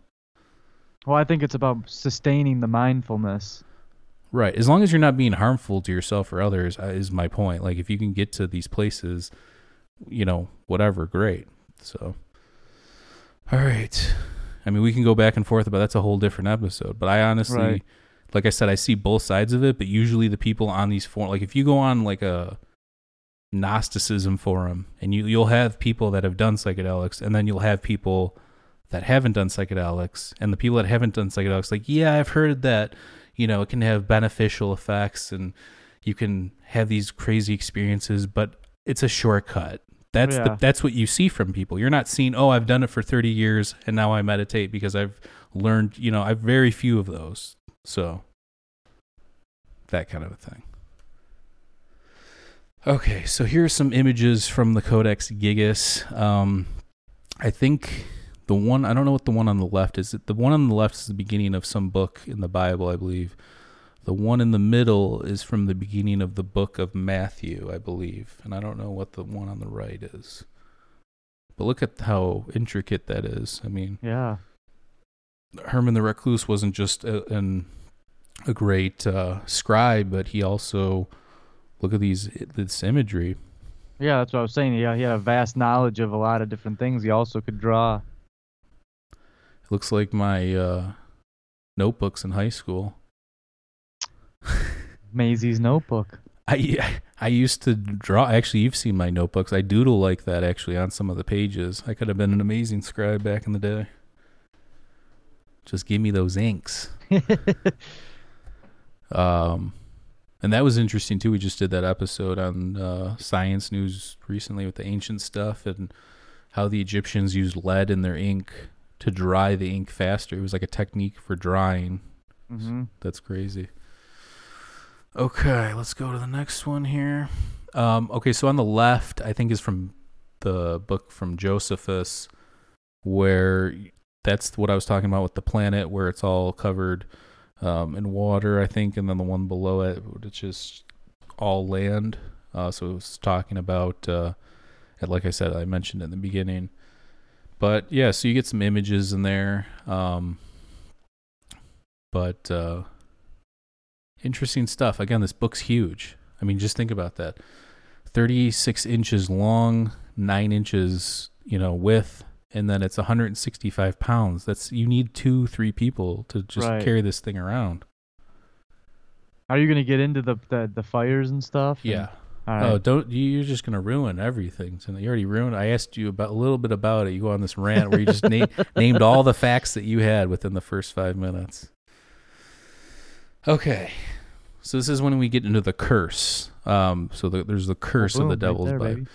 Well, I think it's about sustaining the mindfulness. Right. As long as you're not being harmful to yourself or others, uh, is my point. Like if you can get to these places you know, whatever, great. So, all right. I mean, we can go back and forth but that's a whole different episode. But I honestly, right. like I said, I see both sides of it. But usually, the people on these forums, like if you go on like a Gnosticism forum, and you you'll have people that have done psychedelics, and then you'll have people that haven't done psychedelics, and the people that haven't done psychedelics, like yeah, I've heard that, you know, it can have beneficial effects, and you can have these crazy experiences, but it's a shortcut. That's yeah. the, that's what you see from people. You're not seeing, oh, I've done it for 30 years and now I meditate because I've learned, you know, I've very few of those. So that kind of a thing. Okay, so here's some images from the Codex Gigas. Um, I think the one I don't know what the one on the left is. The one on the left is the beginning of some book in the Bible, I believe. The one in the middle is from the beginning of the book of Matthew, I believe. And I don't know what the one on the right is. But look at how intricate that is. I mean, yeah. Herman the Recluse wasn't just a, an, a great uh, scribe, but he also look at these this imagery. Yeah, that's what I was saying. Yeah, he had a vast knowledge of a lot of different things. He also could draw. It looks like my uh, notebooks in high school. Maisie's notebook. I I used to draw. Actually, you've seen my notebooks. I doodle like that actually on some of the pages. I could have been an amazing scribe back in the day. Just give me those inks. um, and that was interesting too. We just did that episode on uh, Science News recently with the ancient stuff and how the Egyptians used lead in their ink to dry the ink faster. It was like a technique for drying. Mm-hmm. That's crazy. Okay, let's go to the next one here. Um, okay, so on the left, I think is from the book from Josephus, where that's what I was talking about with the planet, where it's all covered um, in water, I think, and then the one below it, which is all land. Uh, so it was talking about, uh, like I said, I mentioned in the beginning. But yeah, so you get some images in there. Um, but uh, interesting stuff. Again, this book's huge. I mean, just think about that 36 inches long, nine inches, you know, width, and then it's 165 pounds. That's you need two, three people to just Right. carry this thing around. How Are you gonna get into the the, the fires and stuff? and- Yeah. Oh, don't you- you're just gonna ruin everything. So you already ruined. I asked you about a little bit about it. You go on this rant where you just na- named all the facts that you had within the first five minutes. Okay, so this is when we get into the curse. Um, so the, there's the curse Boom, of the right devil's there, Bible. baby.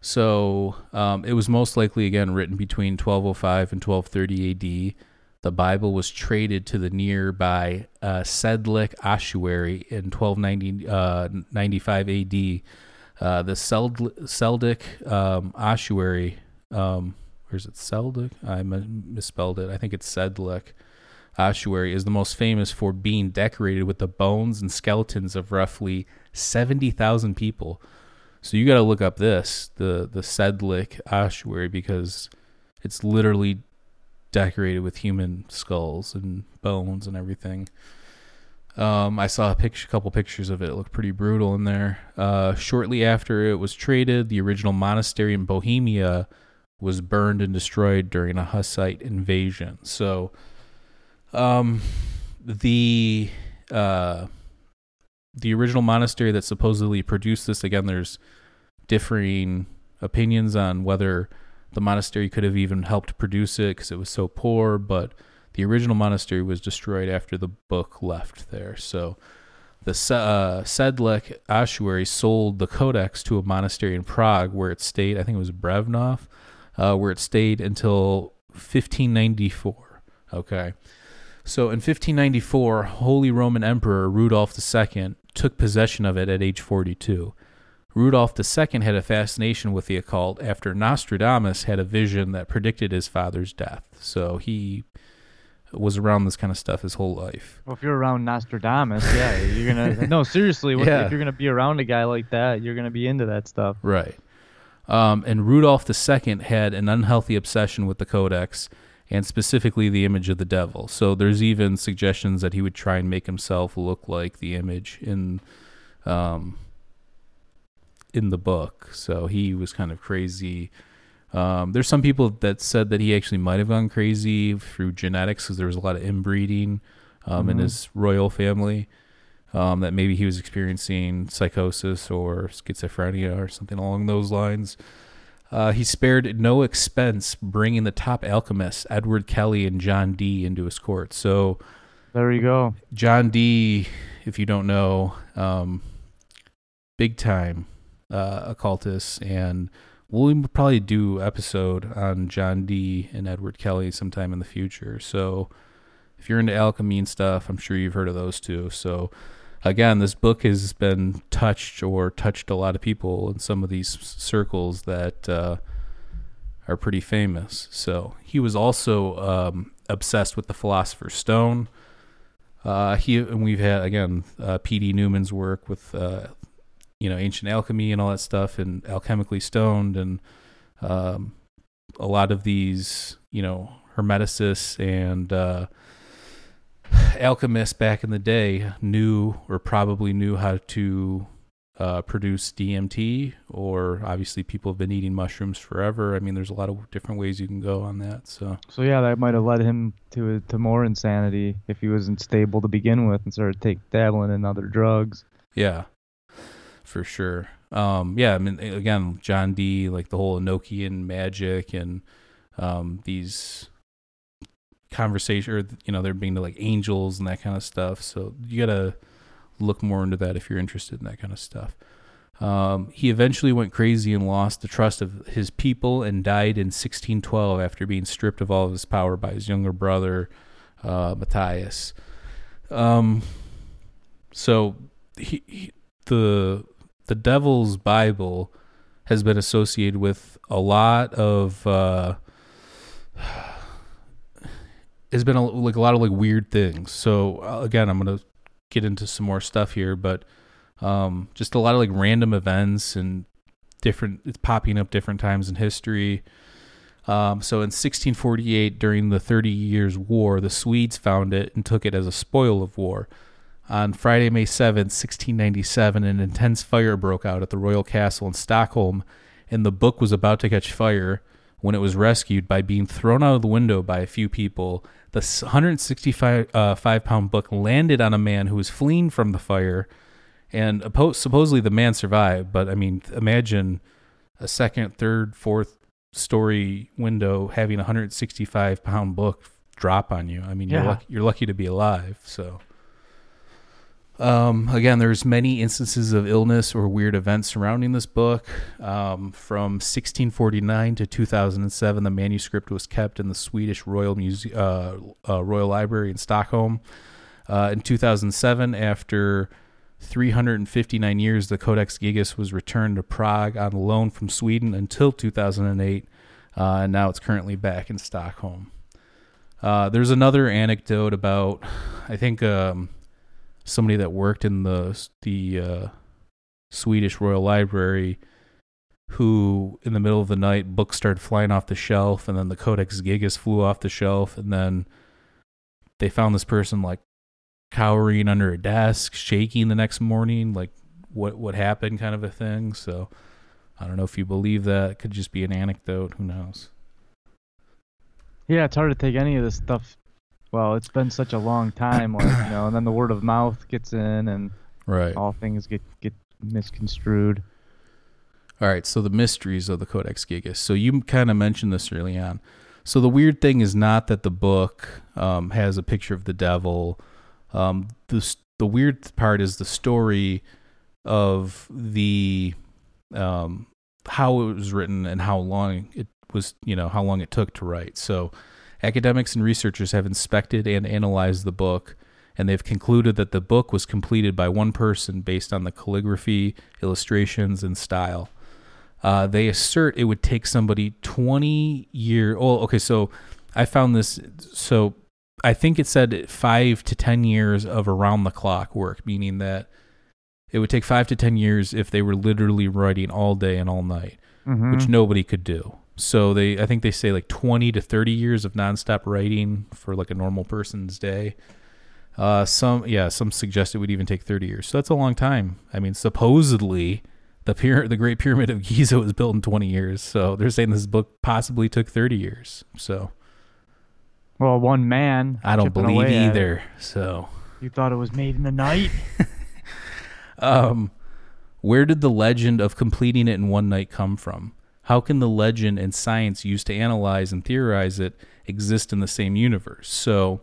So um, it was most likely again written between 1205 and 1230 A.D. The Bible was traded to the nearby uh, Sedlec ossuary in 1295 uh, A.D. Uh, the Seld- Seldik um, ossuary, um, where's it? Seldik? I misspelled it. I think it's Sedlec ossuary is the most famous for being decorated with the bones and skeletons of roughly 70,000 people. So you got to look up this, the the Sedlec ossuary because it's literally decorated with human skulls and bones and everything. Um, I saw a picture, couple pictures of it. It looked pretty brutal in there. Uh, shortly after it was traded, the original monastery in Bohemia was burned and destroyed during a Hussite invasion. So, um, the uh, the original monastery that supposedly produced this again, there's differing opinions on whether the monastery could have even helped produce it because it was so poor, but the original monastery was destroyed after the book left there. So the uh, Sedlec ossuary sold the codex to a monastery in Prague where it stayed, I think it was Brevnov, uh, where it stayed until 1594. Okay. So in 1594, Holy Roman Emperor Rudolph II took possession of it at age 42. Rudolph II had a fascination with the occult after Nostradamus had a vision that predicted his father's death. So he was around this kind of stuff his whole life. Well, if you're around Nostradamus, yeah, you're gonna. no, seriously, Yeah. if you're gonna be around a guy like that, you're gonna be into that stuff. Right. Um, and Rudolph II had an unhealthy obsession with the Codex and specifically the image of the devil. So there's even suggestions that he would try and make himself look like the image in um, in the book. So he was kind of crazy. Um, there's some people that said that he actually might have gone crazy through genetics because there was a lot of inbreeding um, in Mhm. his royal family. Um, that maybe he was experiencing psychosis or schizophrenia or something along those lines. Uh, he spared no expense bringing the top alchemists, Edward Kelly and John Dee, into his court. So, There you go. John Dee, if you don't know, um, big time uh, occultist, and we'll probably do episode on John Dee and Edward Kelly sometime in the future. So, if you're into alchemy and stuff, I'm sure you've heard of those two. So, again, this book has been touched or touched a lot of people in some of these circles that uh, are pretty famous. So, he was also um, obsessed with the Philosopher's Stone. Uh, he and we've had again uh, P.D. Newman's work with uh, you know ancient alchemy and all that stuff, and alchemically stoned, and um, a lot of these you know hermeticists and uh, alchemists back in the day knew or probably knew how to uh, produce DMT, or obviously people have been eating mushrooms forever. I mean, there's a lot of different ways you can go on that. So So yeah, that might have led him to to more insanity if he wasn't stable to begin with and started take dabbling in other drugs. Yeah, for sure. Um, yeah, I mean, again, John Dee, like the whole Enochian magic and um, these conversation, or you know, they're being to like angels and that kind of stuff. So you gotta look more into that if you're interested in that kind of stuff. Um, he eventually went crazy and lost the trust of his people and died in 1612 after being stripped of all of his power by his younger brother, uh, Matthias. Um, so he, he the the devil's bible has been associated with a lot of uh has been a, like a lot of like weird things. So uh, again i'm gonna get into some more stuff here but um just a lot of like random events and different it's popping up different times in history. Um, so in 1648 during the 30 years war the swedes found it and took it as a spoil of war. On Friday, May 7th, 1697, an intense fire broke out at the royal castle in Stockholm, and the book was about to catch fire when it was rescued by being thrown out of the window by a few people. The 165 uh, five pound book landed on a man who was fleeing from the fire, and oppo- supposedly the man survived. But I mean, imagine a second, third, fourth story window having a 165 pound book drop on you. I mean, you're Yeah. lucky, you're lucky to be alive. So. Um, again, there's many instances of illness or weird events surrounding this book. Um, from 1649 to 2007, the manuscript was kept in the Swedish Royal Muse- uh, uh, Royal Library in Stockholm. Uh, in 2007, after 359 years, the Codex Gigas was returned to Prague on loan from Sweden until 2008, uh, and now it's currently back in Stockholm. Uh, there's another anecdote about, I think, um, somebody that worked in the the uh, Swedish Royal Library, who in the middle of the night books started flying off the shelf, and then the Codex Gigas flew off the shelf, and then they found this person like cowering under a desk, shaking the next morning, like what what happened, kind of a thing. So I don't know if you believe that. It could just be an anecdote. Who knows? Yeah, it's hard to take any of this stuff. Well, it's been such a long time, like you know, and then the word of mouth gets in, and Right. all things get get misconstrued. All right, so the mysteries of the Codex Gigas. So you kind of mentioned this early on. So the weird thing is not that the book um, has a picture of the devil. Um, the the weird part is the story of the um, how it was written and how long it was. You know how long it took to write. So academics and researchers have inspected and analyzed the book and they've concluded that the book was completed by one person based on the calligraphy, illustrations, and style. Uh, they assert it would take somebody 20 year. Oh, okay. So I found this. So I think it said five to 10 years of around the clock work, meaning that it would take five to 10 years if they were literally writing all day and all night, Mm-hmm. which nobody could do. So they, I think they say like 20 to 30 years of nonstop writing for like a normal person's day. Uh, some yeah, some suggest it would even take 30 years. So that's a long time. I mean, supposedly the pyra- the Great Pyramid of Giza was built in 20 years. So they're saying this book possibly took 30 years. So well, one man. I don't believe away at it. either. So You thought it was made in the night? um where did the legend of completing it in one night come from? How can the legend and science used to analyze and theorize it exist in the same universe? So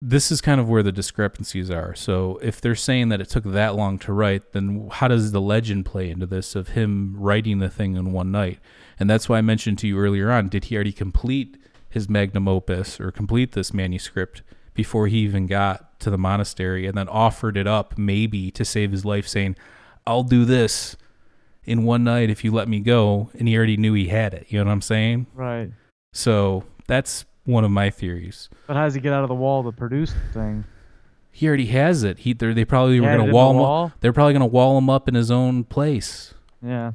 this is kind of where the discrepancies are. So if they're saying that it took that long to write, then how does the legend play into this of him writing the thing in one night? And that's why I mentioned to you earlier on, did he already complete his magnum opus or complete this manuscript before he even got to the monastery and then offered it up maybe to save his life saying, "I'll do this in one night if you let me go." And he already knew he had it. You know what I'm saying? right. So, that's one of my theories. But how does he get out of the wall to produce the thing? He already has it. He they're- probably He were gonna in the wall him up. They're probably going to wall him up in his own place. Yeah.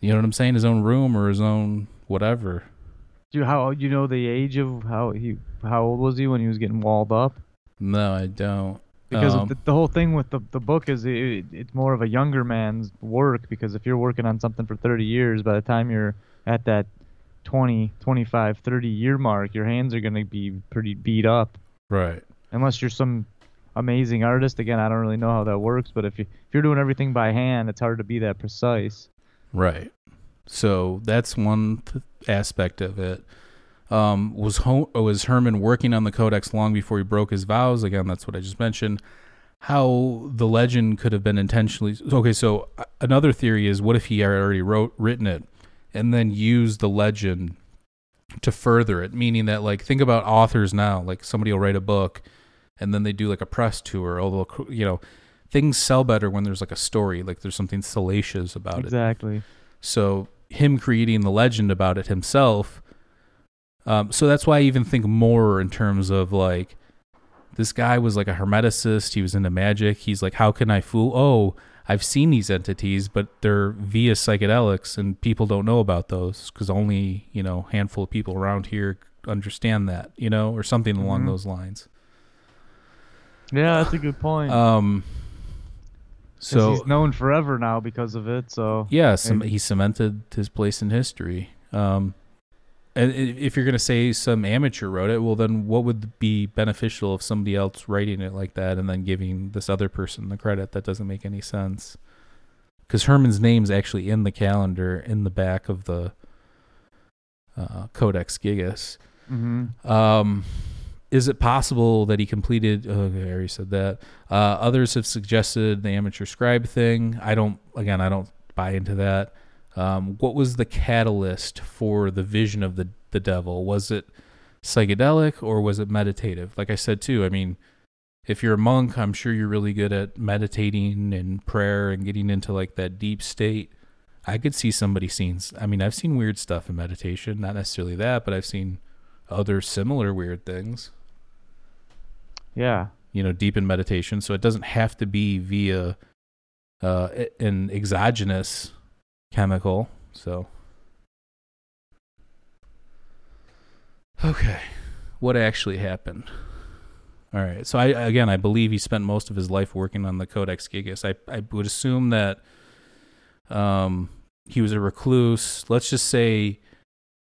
You know what I'm saying? His own room or his own whatever. Do you how you know the age of how he how old was he when he was getting walled up? No, I don't. Because Um, the, the whole thing with the the book is it, it's more of a younger man's work because if you're working on something for 30 years by the time you're at that 20 25 30 year mark your hands are going to be pretty beat up right. unless you're some amazing artist again I don't really know how that works but if you if you're doing everything by hand it's hard to be that precise Right. So that's one th- aspect of it. Um, was Ho- was Herman working on the Codex long before he broke his vows? Again, that's what I just mentioned. How the legend could have been intentionally okay. So uh, another theory is, what if he had already wrote written it and then used the legend to further it? Meaning that, like, think about authors now. Like somebody will write a book, and then they do like a press tour. Although you know, things sell better when there's like a story, like there's something salacious about it. exactly So him creating the legend about it himself. Um, so that's why I even think more in terms of like this guy was like a hermeticist. He was into magic. He's like, how can I fool? Oh, I've seen these entities, but they're via psychedelics, and people don't know about those because only you know handful of people around here understand that, you know, or something along Mhm. those lines. yeah that's a good point Um, So he's known forever now because of it. So yeah, some, he cemented his place in history. Um, and if you're going to say some amateur wrote it, well, then what would be beneficial of somebody else writing it like that and then giving this other person the credit? That doesn't make any sense. Because Herman's name's actually in the calendar in the back of the uh, Codex Gigas. Mhm. Um, is it possible that he completed? Oh, I already said that. Uh, others have suggested the amateur scribe thing. I don't. Again, I don't buy into that. Um, what was the catalyst for the vision of the the devil? Was it psychedelic or was it meditative? Like I said too. I mean, if you're a monk, I'm sure you're really good at meditating and prayer and getting into like that deep state. I could see somebody seeing. I mean, I've seen weird stuff in meditation. Not necessarily that, but I've seen other similar weird things, yeah, you know, deep in meditation. So it doesn't have to be via uh, an exogenous chemical. So, okay, what actually happened? All right. So I again, I believe he spent most of his life working on the Codex Gigas. I I would assume that um he was a recluse. Let's just say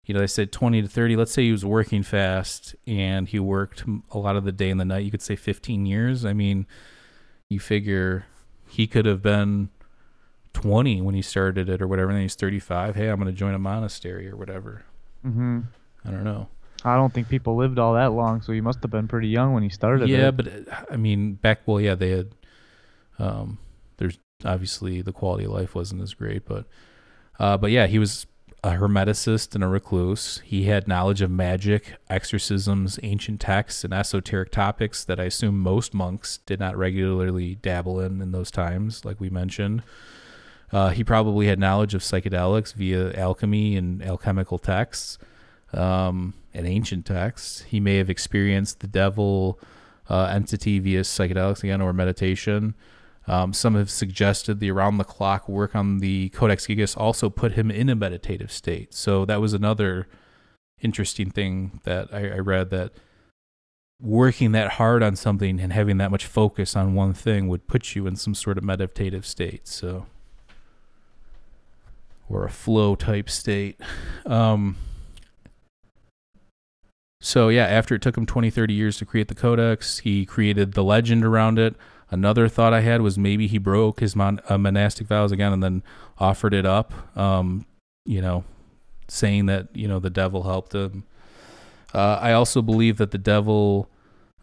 you know, they said 20 to 30. Let's say he was working fast and he worked a lot of the day and the night. You could say 15 years. I mean, you figure he could have been 20 when he started it or whatever. And then he's 35. Hey, I'm going to join a monastery or whatever. hmm I don't know. I don't think people lived all that long, so he must have been pretty young when he started. yeah, it. but I mean, back, well, yeah, they had, um, there's obviously the quality of life wasn't as great, but, uh, but yeah, he was a hermeticist and a recluse. He had knowledge of magic, exorcisms, ancient texts, and esoteric topics that I assume most monks did not regularly dabble in in those times, like we mentioned. Uh, he probably had knowledge of psychedelics via alchemy and alchemical texts um, and ancient texts. He may have experienced the devil uh, entity via psychedelics again or meditation. Um, some have suggested the around the clock work on the Codex Gigas also put him in a meditative state. So that was another interesting thing that I, I read that working that hard on something and having that much focus on one thing would put you in some sort of meditative state. So or a flow type state. Um, so yeah, after it took him 20, 30 years to create the codex, he created the legend around it. Another thought I had was maybe he broke his mon- uh, monastic vows again and then offered it up. Um, you know, saying that you know the devil helped him. Uh, I also believe that the devil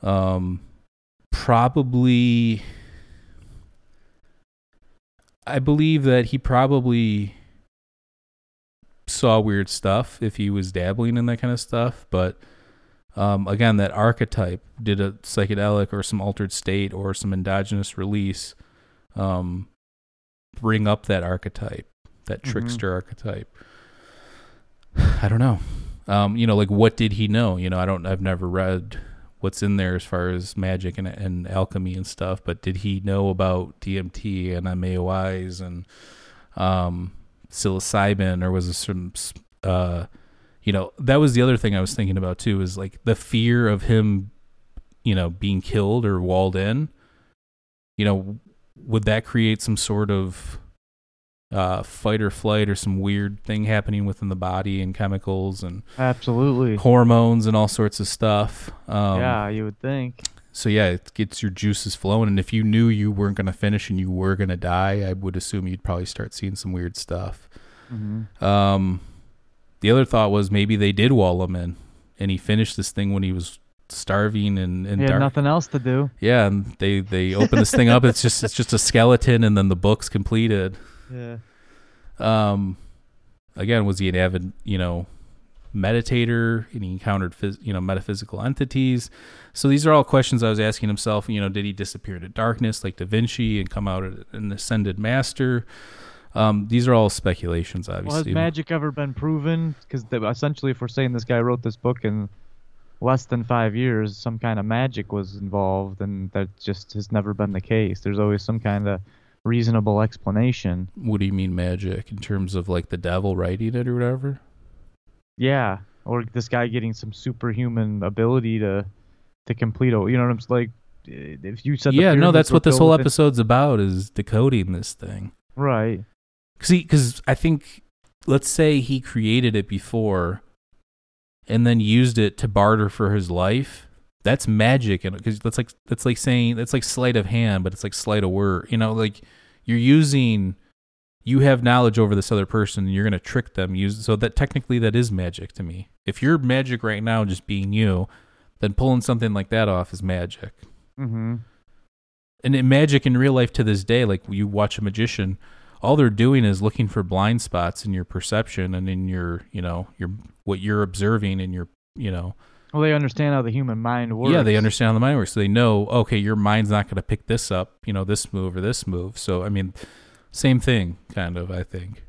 um, probably. I believe that he probably saw weird stuff if he was dabbling in that kind of stuff, but um, again, that archetype did a psychedelic or some altered state or some endogenous release um, bring up that archetype, that Mhm. trickster archetype. I don't know. Um, you know, like what did he know? You know, I don't. I've never read what's in there as far as magic and, and alchemy and stuff. But did he know about DMT and MAOIs and um, psilocybin, or was it some uh, you know that was the other thing i was thinking about too is like the fear of him you know being killed or walled in you know would that create some sort of uh fight or flight or some weird thing happening within the body and chemicals and Absolutely. hormones and all sorts of stuff um yeah, you would think. So yeah it gets your juices flowing and if you knew you weren't going to finish and you were going to die i would assume you'd probably start seeing some weird stuff hmm um, the other thought was maybe they did wall him in, and he finished this thing when he was starving and, and dark. nothing else to do. Yeah, and they they open this thing up. It's just it's just a skeleton, and then the book's completed. Yeah. Um, again, was he an avid you know meditator, and he encountered phys- you know metaphysical entities? So these are all questions I was asking himself. You know, did he disappear into darkness like Da Vinci and come out an ascended master? Um, these are all speculations, Well, has obviously. magic ever been proven? Because essentially, if we're saying this guy wrote this book in less than five years, some kind of magic was involved, and that just has never been the case. There's always some kind of reasonable explanation. What do you mean magic in terms of like the devil writing it or whatever? Yeah, or this guy getting some superhuman ability to to complete a. You know what I'm like? Eh, if you said the yeah, no, that's what this whole episode's about is decoding this thing. Right. See, because I think, let's say he created it before, and then used it to barter for his life. That's magic, and because that's like that's like saying that's like sleight of hand, but it's like sleight of word. You know, like you're using, you have knowledge over this other person, and you're gonna trick them. Use so that technically that is magic to me. If you're magic right now, just being you, then pulling something like that off is magic Mm-hmm. and in magic in real life to this day, like you watch a magician, all they're doing is looking for blind spots in your perception and in your, you know, your what you're observing and your, you know, Well, they understand how the human mind works. yeah, they understand how the mind works. So they know, okay, your mind's not going to pick this up, you know, this move or this move. So I mean, same thing, kind of. I think.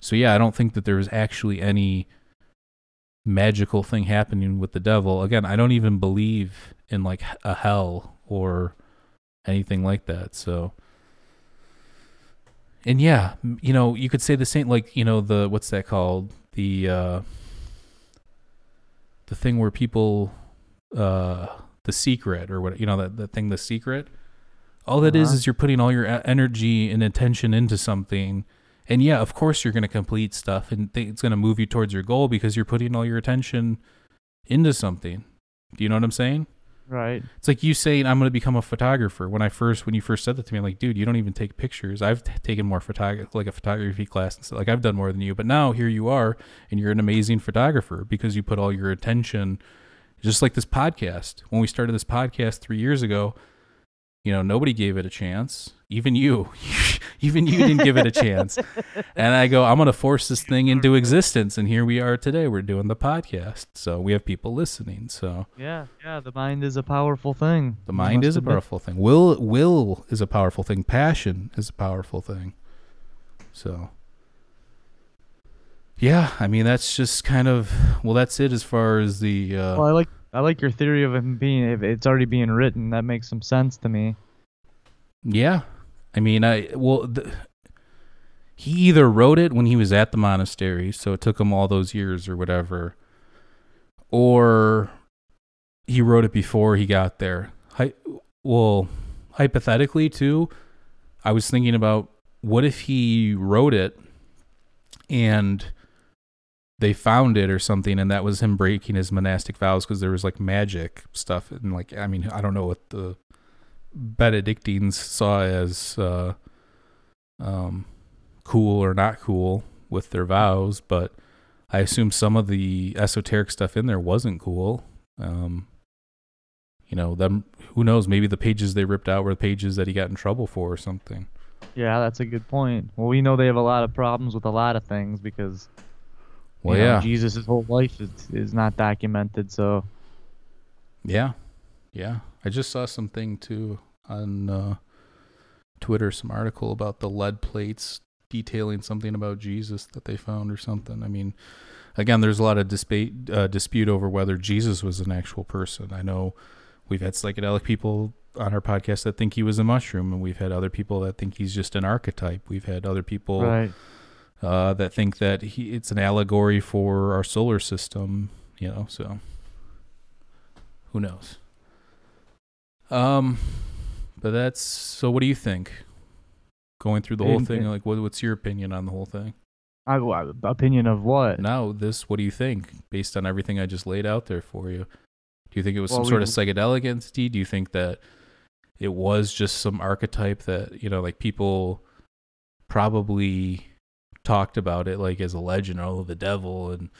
So yeah, I don't think that there's actually any magical thing happening with the devil. Again, I don't even believe in like a hell or anything like that. So and yeah, you know, you could say the same like, you know, the what's that called? The uh the thing where people uh the secret or what you know that that thing the secret all that is Uh-huh. is you're putting all your energy and attention into something and yeah of course you're going to complete stuff and th- it's going to move you towards your goal because you're putting all your attention into something. Do you know what i'm saying? Right. it's like you saying i'm going to become a photographer. When i first when you first said that to me i'm like dude you don't even take pictures. I've t- taken more photography like a photography class and stuff like i've done more than you but now here you are and you're an amazing photographer because you put all your attention just like this podcast. When we started this podcast three years ago you know nobody gave it a chance even you even you didn't give it a chance and i go i'm going to force this thing into existence and here we are today we're doing the podcast so we have people listening so Yeah. Yeah. The mind is a powerful thing. the mind is a admit. powerful thing. Will will is a powerful thing. Passion is a powerful thing. So yeah, I mean that's just kind of well that's it as far as the uh Well, I like I like your theory of him being if it's already being written. That makes some sense to me. yeah. I mean I well the, he either wrote it when he was at the monastery, so it took him all those years or whatever, or he wrote it before he got there. Hy- well, hypothetically too, I was thinking about what if he wrote it and they found it or something and that was him breaking his monastic vows because there was like magic stuff and like I mean I don't know what the Benedictines saw as uh um cool or not cool with their vows but I assume some of the esoteric stuff in there wasn't cool um you know them who knows maybe the pages they ripped out were the pages that he got in trouble for or something Yeah, that's a good point. Well, we know they have a lot of problems with a lot of things because well you know, yeah Jesus' whole life is is not documented. So Yeah, yeah. I just saw something too on uh, Twitter, some article about the lead plates detailing something about Jesus that they found or something. I mean, again, there's a lot of dispute uh, dispute over whether Jesus was an actual person. I know we've had psychedelic people on our podcast that think he was a mushroom, and we've had other people that think he's just an archetype. We've had other people right. Uh, that think that he it's an allegory for our solar system. You know, so who knows? Um, but that's so. What do you think? Going through the whole thing, like, what, what's your opinion on the whole thing? I, opinion of what? Now, this, what do you think based on everything I just laid out there for you? Do you think it was Well, some we- sort of psychedelic entity? Do you think that it was just some archetype that you know, like people probably talked about it like as a legend, oh, the devil, and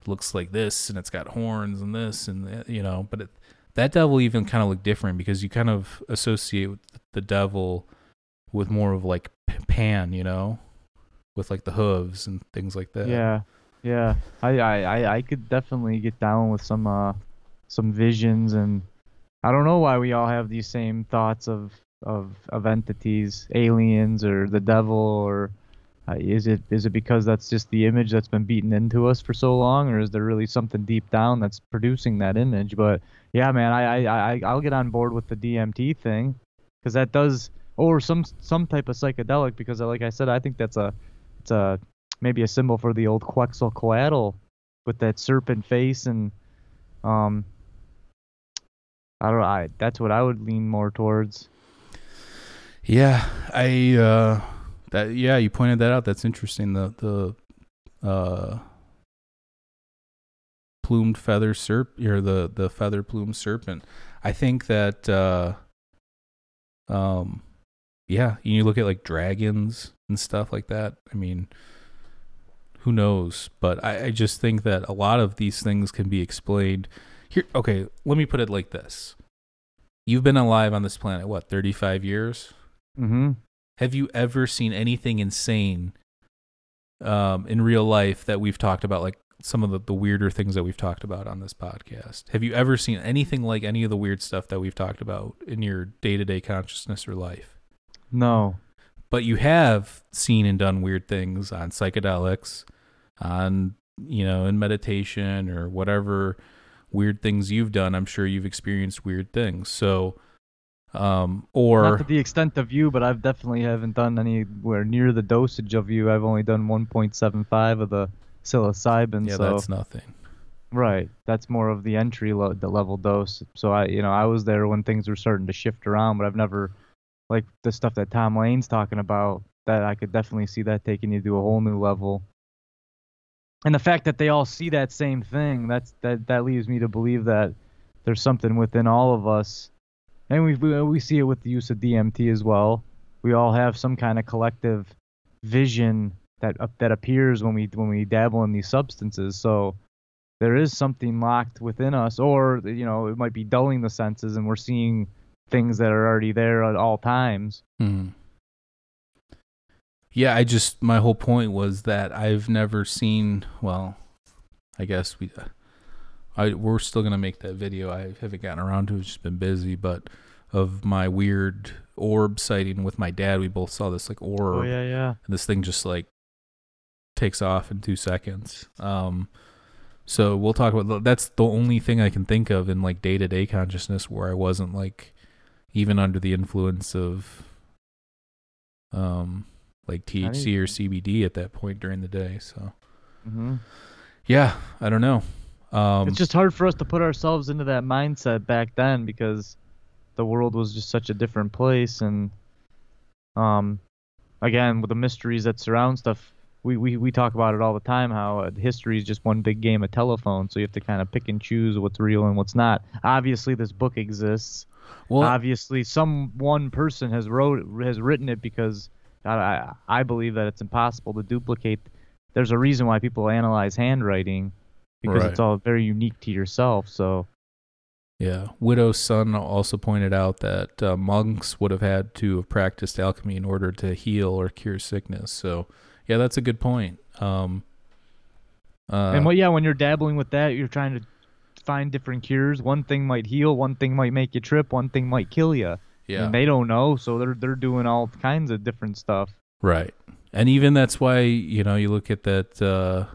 it looks like this, and it's got horns and this, and that, you know, but it, that devil even kind of looked different because you kind of associate the devil with more of like Pan, you know, with like the hooves and things like that. Yeah, yeah. I, I, I, I could definitely get down with some uh some visions and I don't know why we all have these same thoughts of of of entities, aliens or the devil or uh, is it is it because that's just the image that's been beaten into us for so long or is there really something deep down that's producing that image? But yeah, man, I I, I I'll get on board with the DMT thing because that does or some some type of psychedelic because like I said, I think that's a it's a maybe a symbol for the old Quetzalcoatl with that serpent face and um I don't. I that's what I would lean more towards. Yeah, I uh that yeah, you pointed that out. That's interesting. The the uh plumed feather serp or the the feather plumed serpent. I think that uh um yeah, you look at like dragons and stuff like that. I mean, who knows? But I, I just think that a lot of these things can be explained. Here, okay, let me put it like this: You've been alive on this planet what, thirty-five years? Mm-hmm. Have you ever seen anything insane um, in real life that we've talked about, like some of the, the weirder things that we've talked about on this podcast? Have you ever seen anything like any of the weird stuff that we've talked about in your day-to-day consciousness or life? No. but you have seen and done weird things on psychedelics, on you know, in meditation or whatever weird things you've done. I'm sure you've experienced weird things. So, um, Not or to the extent of you, but I've definitely haven't done anywhere near the dosage of you. I've only done 1.75 of the psilocybin. yeah, so that's nothing. right, that's more of the entry lo- the level dose. So I, you know, I was there when things were starting to shift around, but I've never like the stuff that Tom Lane's talking about. That I could definitely see that taking you to a whole new level. And the fact that they all see that same thing, that's that that leaves me to believe that there's something within all of us and we we see it with the use of DMT as well. We all have some kind of collective vision that up that appears when we when we dabble in these substances. So there is something locked within us, or you know, it might be dulling the senses, and we're seeing things that are already there at all times. Hmm. Yeah, I just my whole point was that I've never seen. Well, I guess we, I we're still gonna make that video. I haven't gotten around to. it, It's just been busy, but of my weird orb sighting with my dad, we both saw this like orb. Oh yeah, yeah. and this thing just like takes off in two seconds. Um, so we'll talk about that's the only thing I can think of in like day to day consciousness where I wasn't like even under the influence of um like THC or CBD at that point during the day. So hmm yeah, I don't know. Um, it's just hard for us to put ourselves into that mindset back then because the world was just such a different place. And um again with the mysteries that surround stuff we, we, we talk about it all the time how uh, history is just one big game of telephone. So you have to kind of pick and choose what's real and what's not. Obviously this book exists. Well, obviously some one person has wrote has written it because I, I I believe that it's impossible to duplicate. There's a reason why people analyze handwriting because Right. it's all very unique to yourself so Yeah. Widow's son also pointed out that uh, monks would have had to have practiced alchemy in order to heal or cure sickness. So, yeah, that's a good point. Um, uh, and well, yeah, when you're dabbling with that, you're trying to find different cures. One thing might heal, one thing might make you trip, one thing might kill you. yeah, And they don't know, so they're they're doing all kinds of different stuff. right. And even that's why you know you look at that. Uh,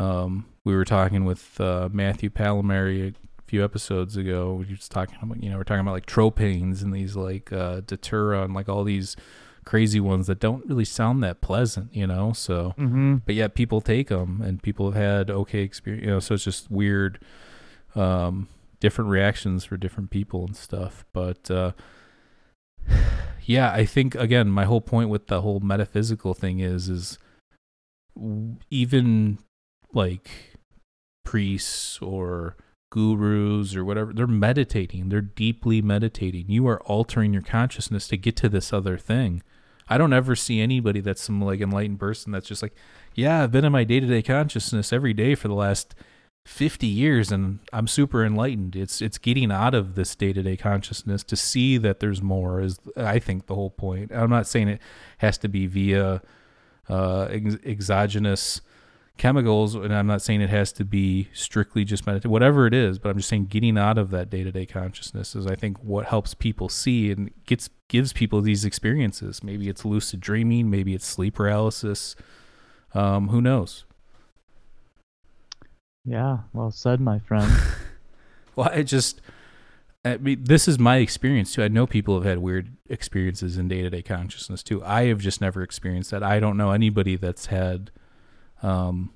um, we were talking with uh, Matthew Palmieri a few episodes ago. We were just talking about you know we're talking about like tropanes and these like uh, datura and like all these crazy ones that don't really sound that pleasant. You know, so. Mm-hmm. but yet people take them and people have had okay experience you know so it's just weird um different reactions for different people and stuff but uh yeah i think again my whole point with the whole metaphysical thing is is even like priests or gurus or whatever they're meditating they're deeply meditating. You are altering your consciousness to get to this other thing. I don't ever see anybody that's some like enlightened person that's just like yeah i've been in my day-to-day consciousness every day for the last 50 years and i'm super enlightened. It's it's getting out of this day-to-day consciousness to see that there's more is i think the whole point. I'm not saying it has to be via uh ex- exogenous chemicals and i'm not saying it has to be strictly just meditation whatever it is but i'm just saying getting out of that day-to-day consciousness is i think what helps people see and gets gives people these experiences maybe it's lucid dreaming maybe it's sleep paralysis um who knows Yeah, well said, my friend. Well, I just, I mean, this is my experience too. I know people have had weird experiences in day to day consciousness too. I have just never experienced that. I don't know anybody that's had, um,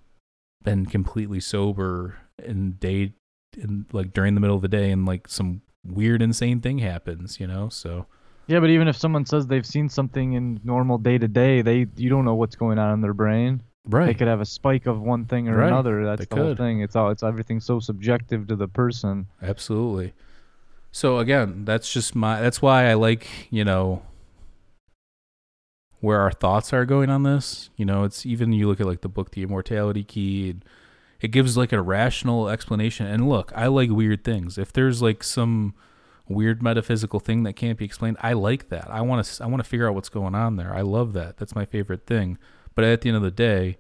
been completely sober and day, and like during the middle of the day and like some weird, insane thing happens, you know. So Yeah, but even if someone says they've seen something in normal day to day, they you don't know what's going on in their brain. Right. They could have a spike of one thing or Right, another. That's they the whole thing. It's all it's everything so subjective to the person. absolutely. So again, that's just my. That's why I like you know where our thoughts are going on this. You know, it's even you look at like the book, The Immortality Key. It gives like a rational explanation. And look, I like weird things. If there's like some weird metaphysical thing that can't be explained, I like that. I want to. I want to figure out what's going on there. I love that. That's my favorite thing. But at the end of the day,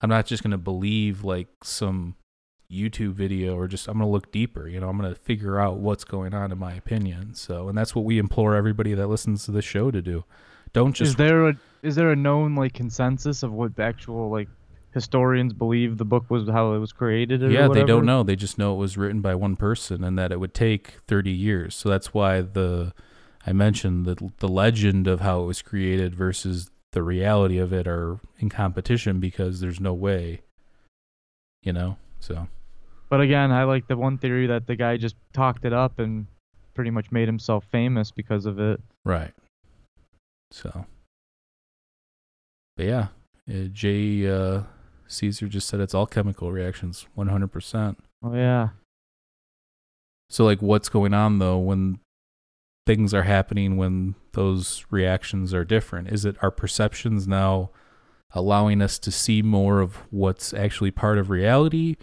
I'm not just going to believe like some YouTube video or just I'm going to look deeper, you know, I'm going to figure out what's going on in my opinion. So, and that's what we implore everybody that listens to the show to do. Don't just is there a is there a known like consensus of what the actual like historians believe the book was how it was created? Or Yeah, they don't know. They just know it was written by one person and that it would take 30 years. So that's why the I mentioned the the legend of how it was created versus the reality of it are in competition because there's no way, you know. So But again, I like the one theory that the guy just talked it up and pretty much made himself famous because of it. right. So, but yeah, uh, Jay uh, Caesar just said it's all chemical reactions, 100%. Oh yeah. So like what's going on though when things are happening when those reactions are different? Is it our perceptions now allowing us to see more of what's actually part of reality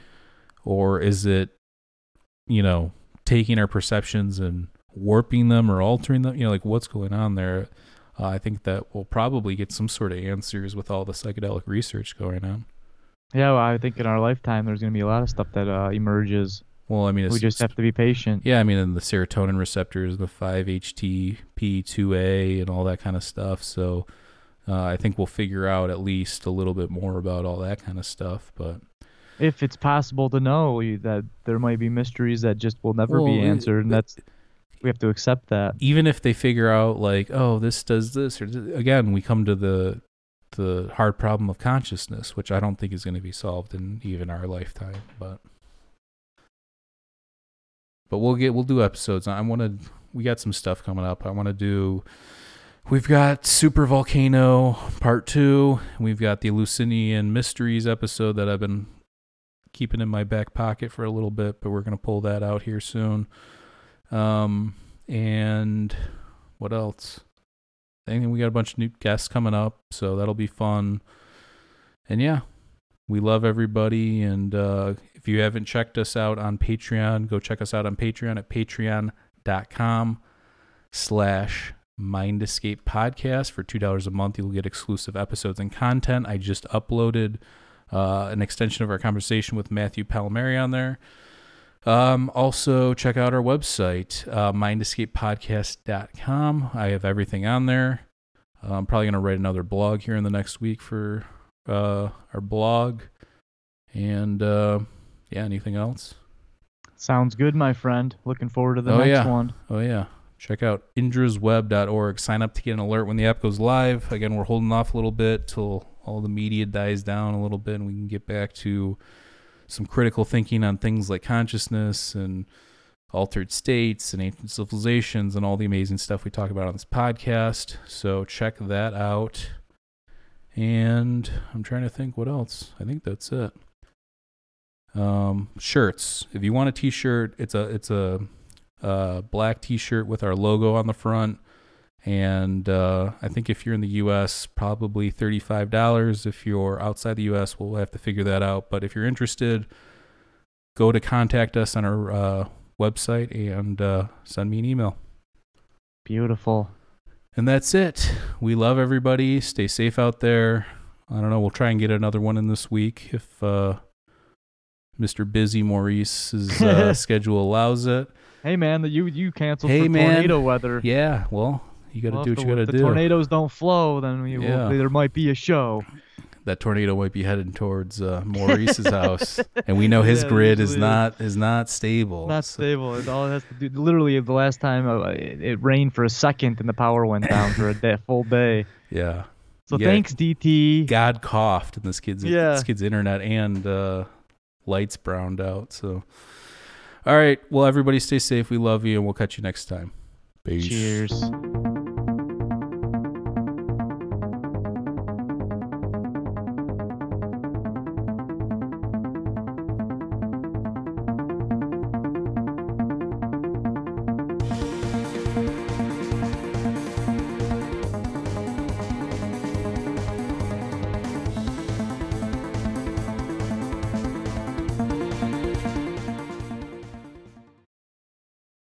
or is it you know taking our perceptions and warping them or altering them? You know like what's going on there? Uh, I think that we'll probably get some sort of answers with all the psychedelic research going on. Yeah, well, I think in our lifetime there's gonna be a lot of stuff that uh, emerges. Well, I mean, it's We just have to be patient. Yeah, I mean, and the serotonin receptors, the 5-HTP2A, and all that kind of stuff. So uh, I think we'll figure out at least a little bit more about all that kind of stuff. But If it's possible to know that there might be mysteries that just will never be Well, it- answered, and it- that's we have to accept that. even if they figure out, like, oh, this does this, or again, we come to the the hard problem of consciousness, which I don't think is going to be solved in even our lifetime. But but we'll get we'll do episodes. I want to. We got some stuff coming up. I want to do. We've got Super Volcano Part Two. We've got the Eleusinian Mysteries episode that I've been keeping in my back pocket for a little bit, but we're gonna pull that out here soon. Um, and what else? I think we got a bunch of new guests coming up, so that'll be fun. And yeah, we love everybody. And uh, if you haven't checked us out on Patreon, go check us out on Patreon at patreon.com slash Mind Escape Podcast. For $2 a month, you'll get exclusive episodes and content. I just uploaded uh, an extension of our conversation with Matthew Palmieri on there. Um, also, check out our website, uh, mindescapepodcast.com. I have everything on there. Uh, I'm probably going to write another blog here in the next week for uh, our blog. And uh, yeah, anything else? Sounds good, my friend. Looking forward to the Oh, next yeah. one. Oh, yeah. Check out indrasweb.org. Sign up to get an alert when the app goes live. Again, we're holding off a little bit till all the media dies down a little bit and we can get back to some critical thinking on things like consciousness and altered states and ancient civilizations and all the amazing stuff we talk about on this podcast. So check that out. And I'm trying to think what else. I think that's it. Um, shirts. If you want a t-shirt, it's a it's a uh, black T-shirt with our logo on the front, and uh, I think if you're in the U.S., probably thirty-five dollars. If you're outside the U.S., we'll have to figure that out. But if you're interested, go to contact us on our uh, website and uh, send me an email. Beautiful. And that's it. We love everybody. Stay safe out there. I don't know. We'll try and get another one in this week if uh, Mr. Busy Maurice's uh, schedule allows it. Hey man, you you canceled Hey, for man. tornado weather. Yeah, well, you got to Well, do what the, you got if to the tornadoes don't flow, then we Yeah. will, there might be a show. That tornado might be headed towards uh, Maurice's house, and we know his Yeah, grid is not is not stable. Not So- stable. It all has to do. Literally, the last time uh, it, it rained for a second and the power went down for a day, full day. Yeah, So Yeah. thanks, DT. God coughed, and this kid's Yeah. this kid's internet and uh, lights browned out. So, All right. Well, everybody stay safe. We love you, and we'll catch you next time. Peace. Cheers.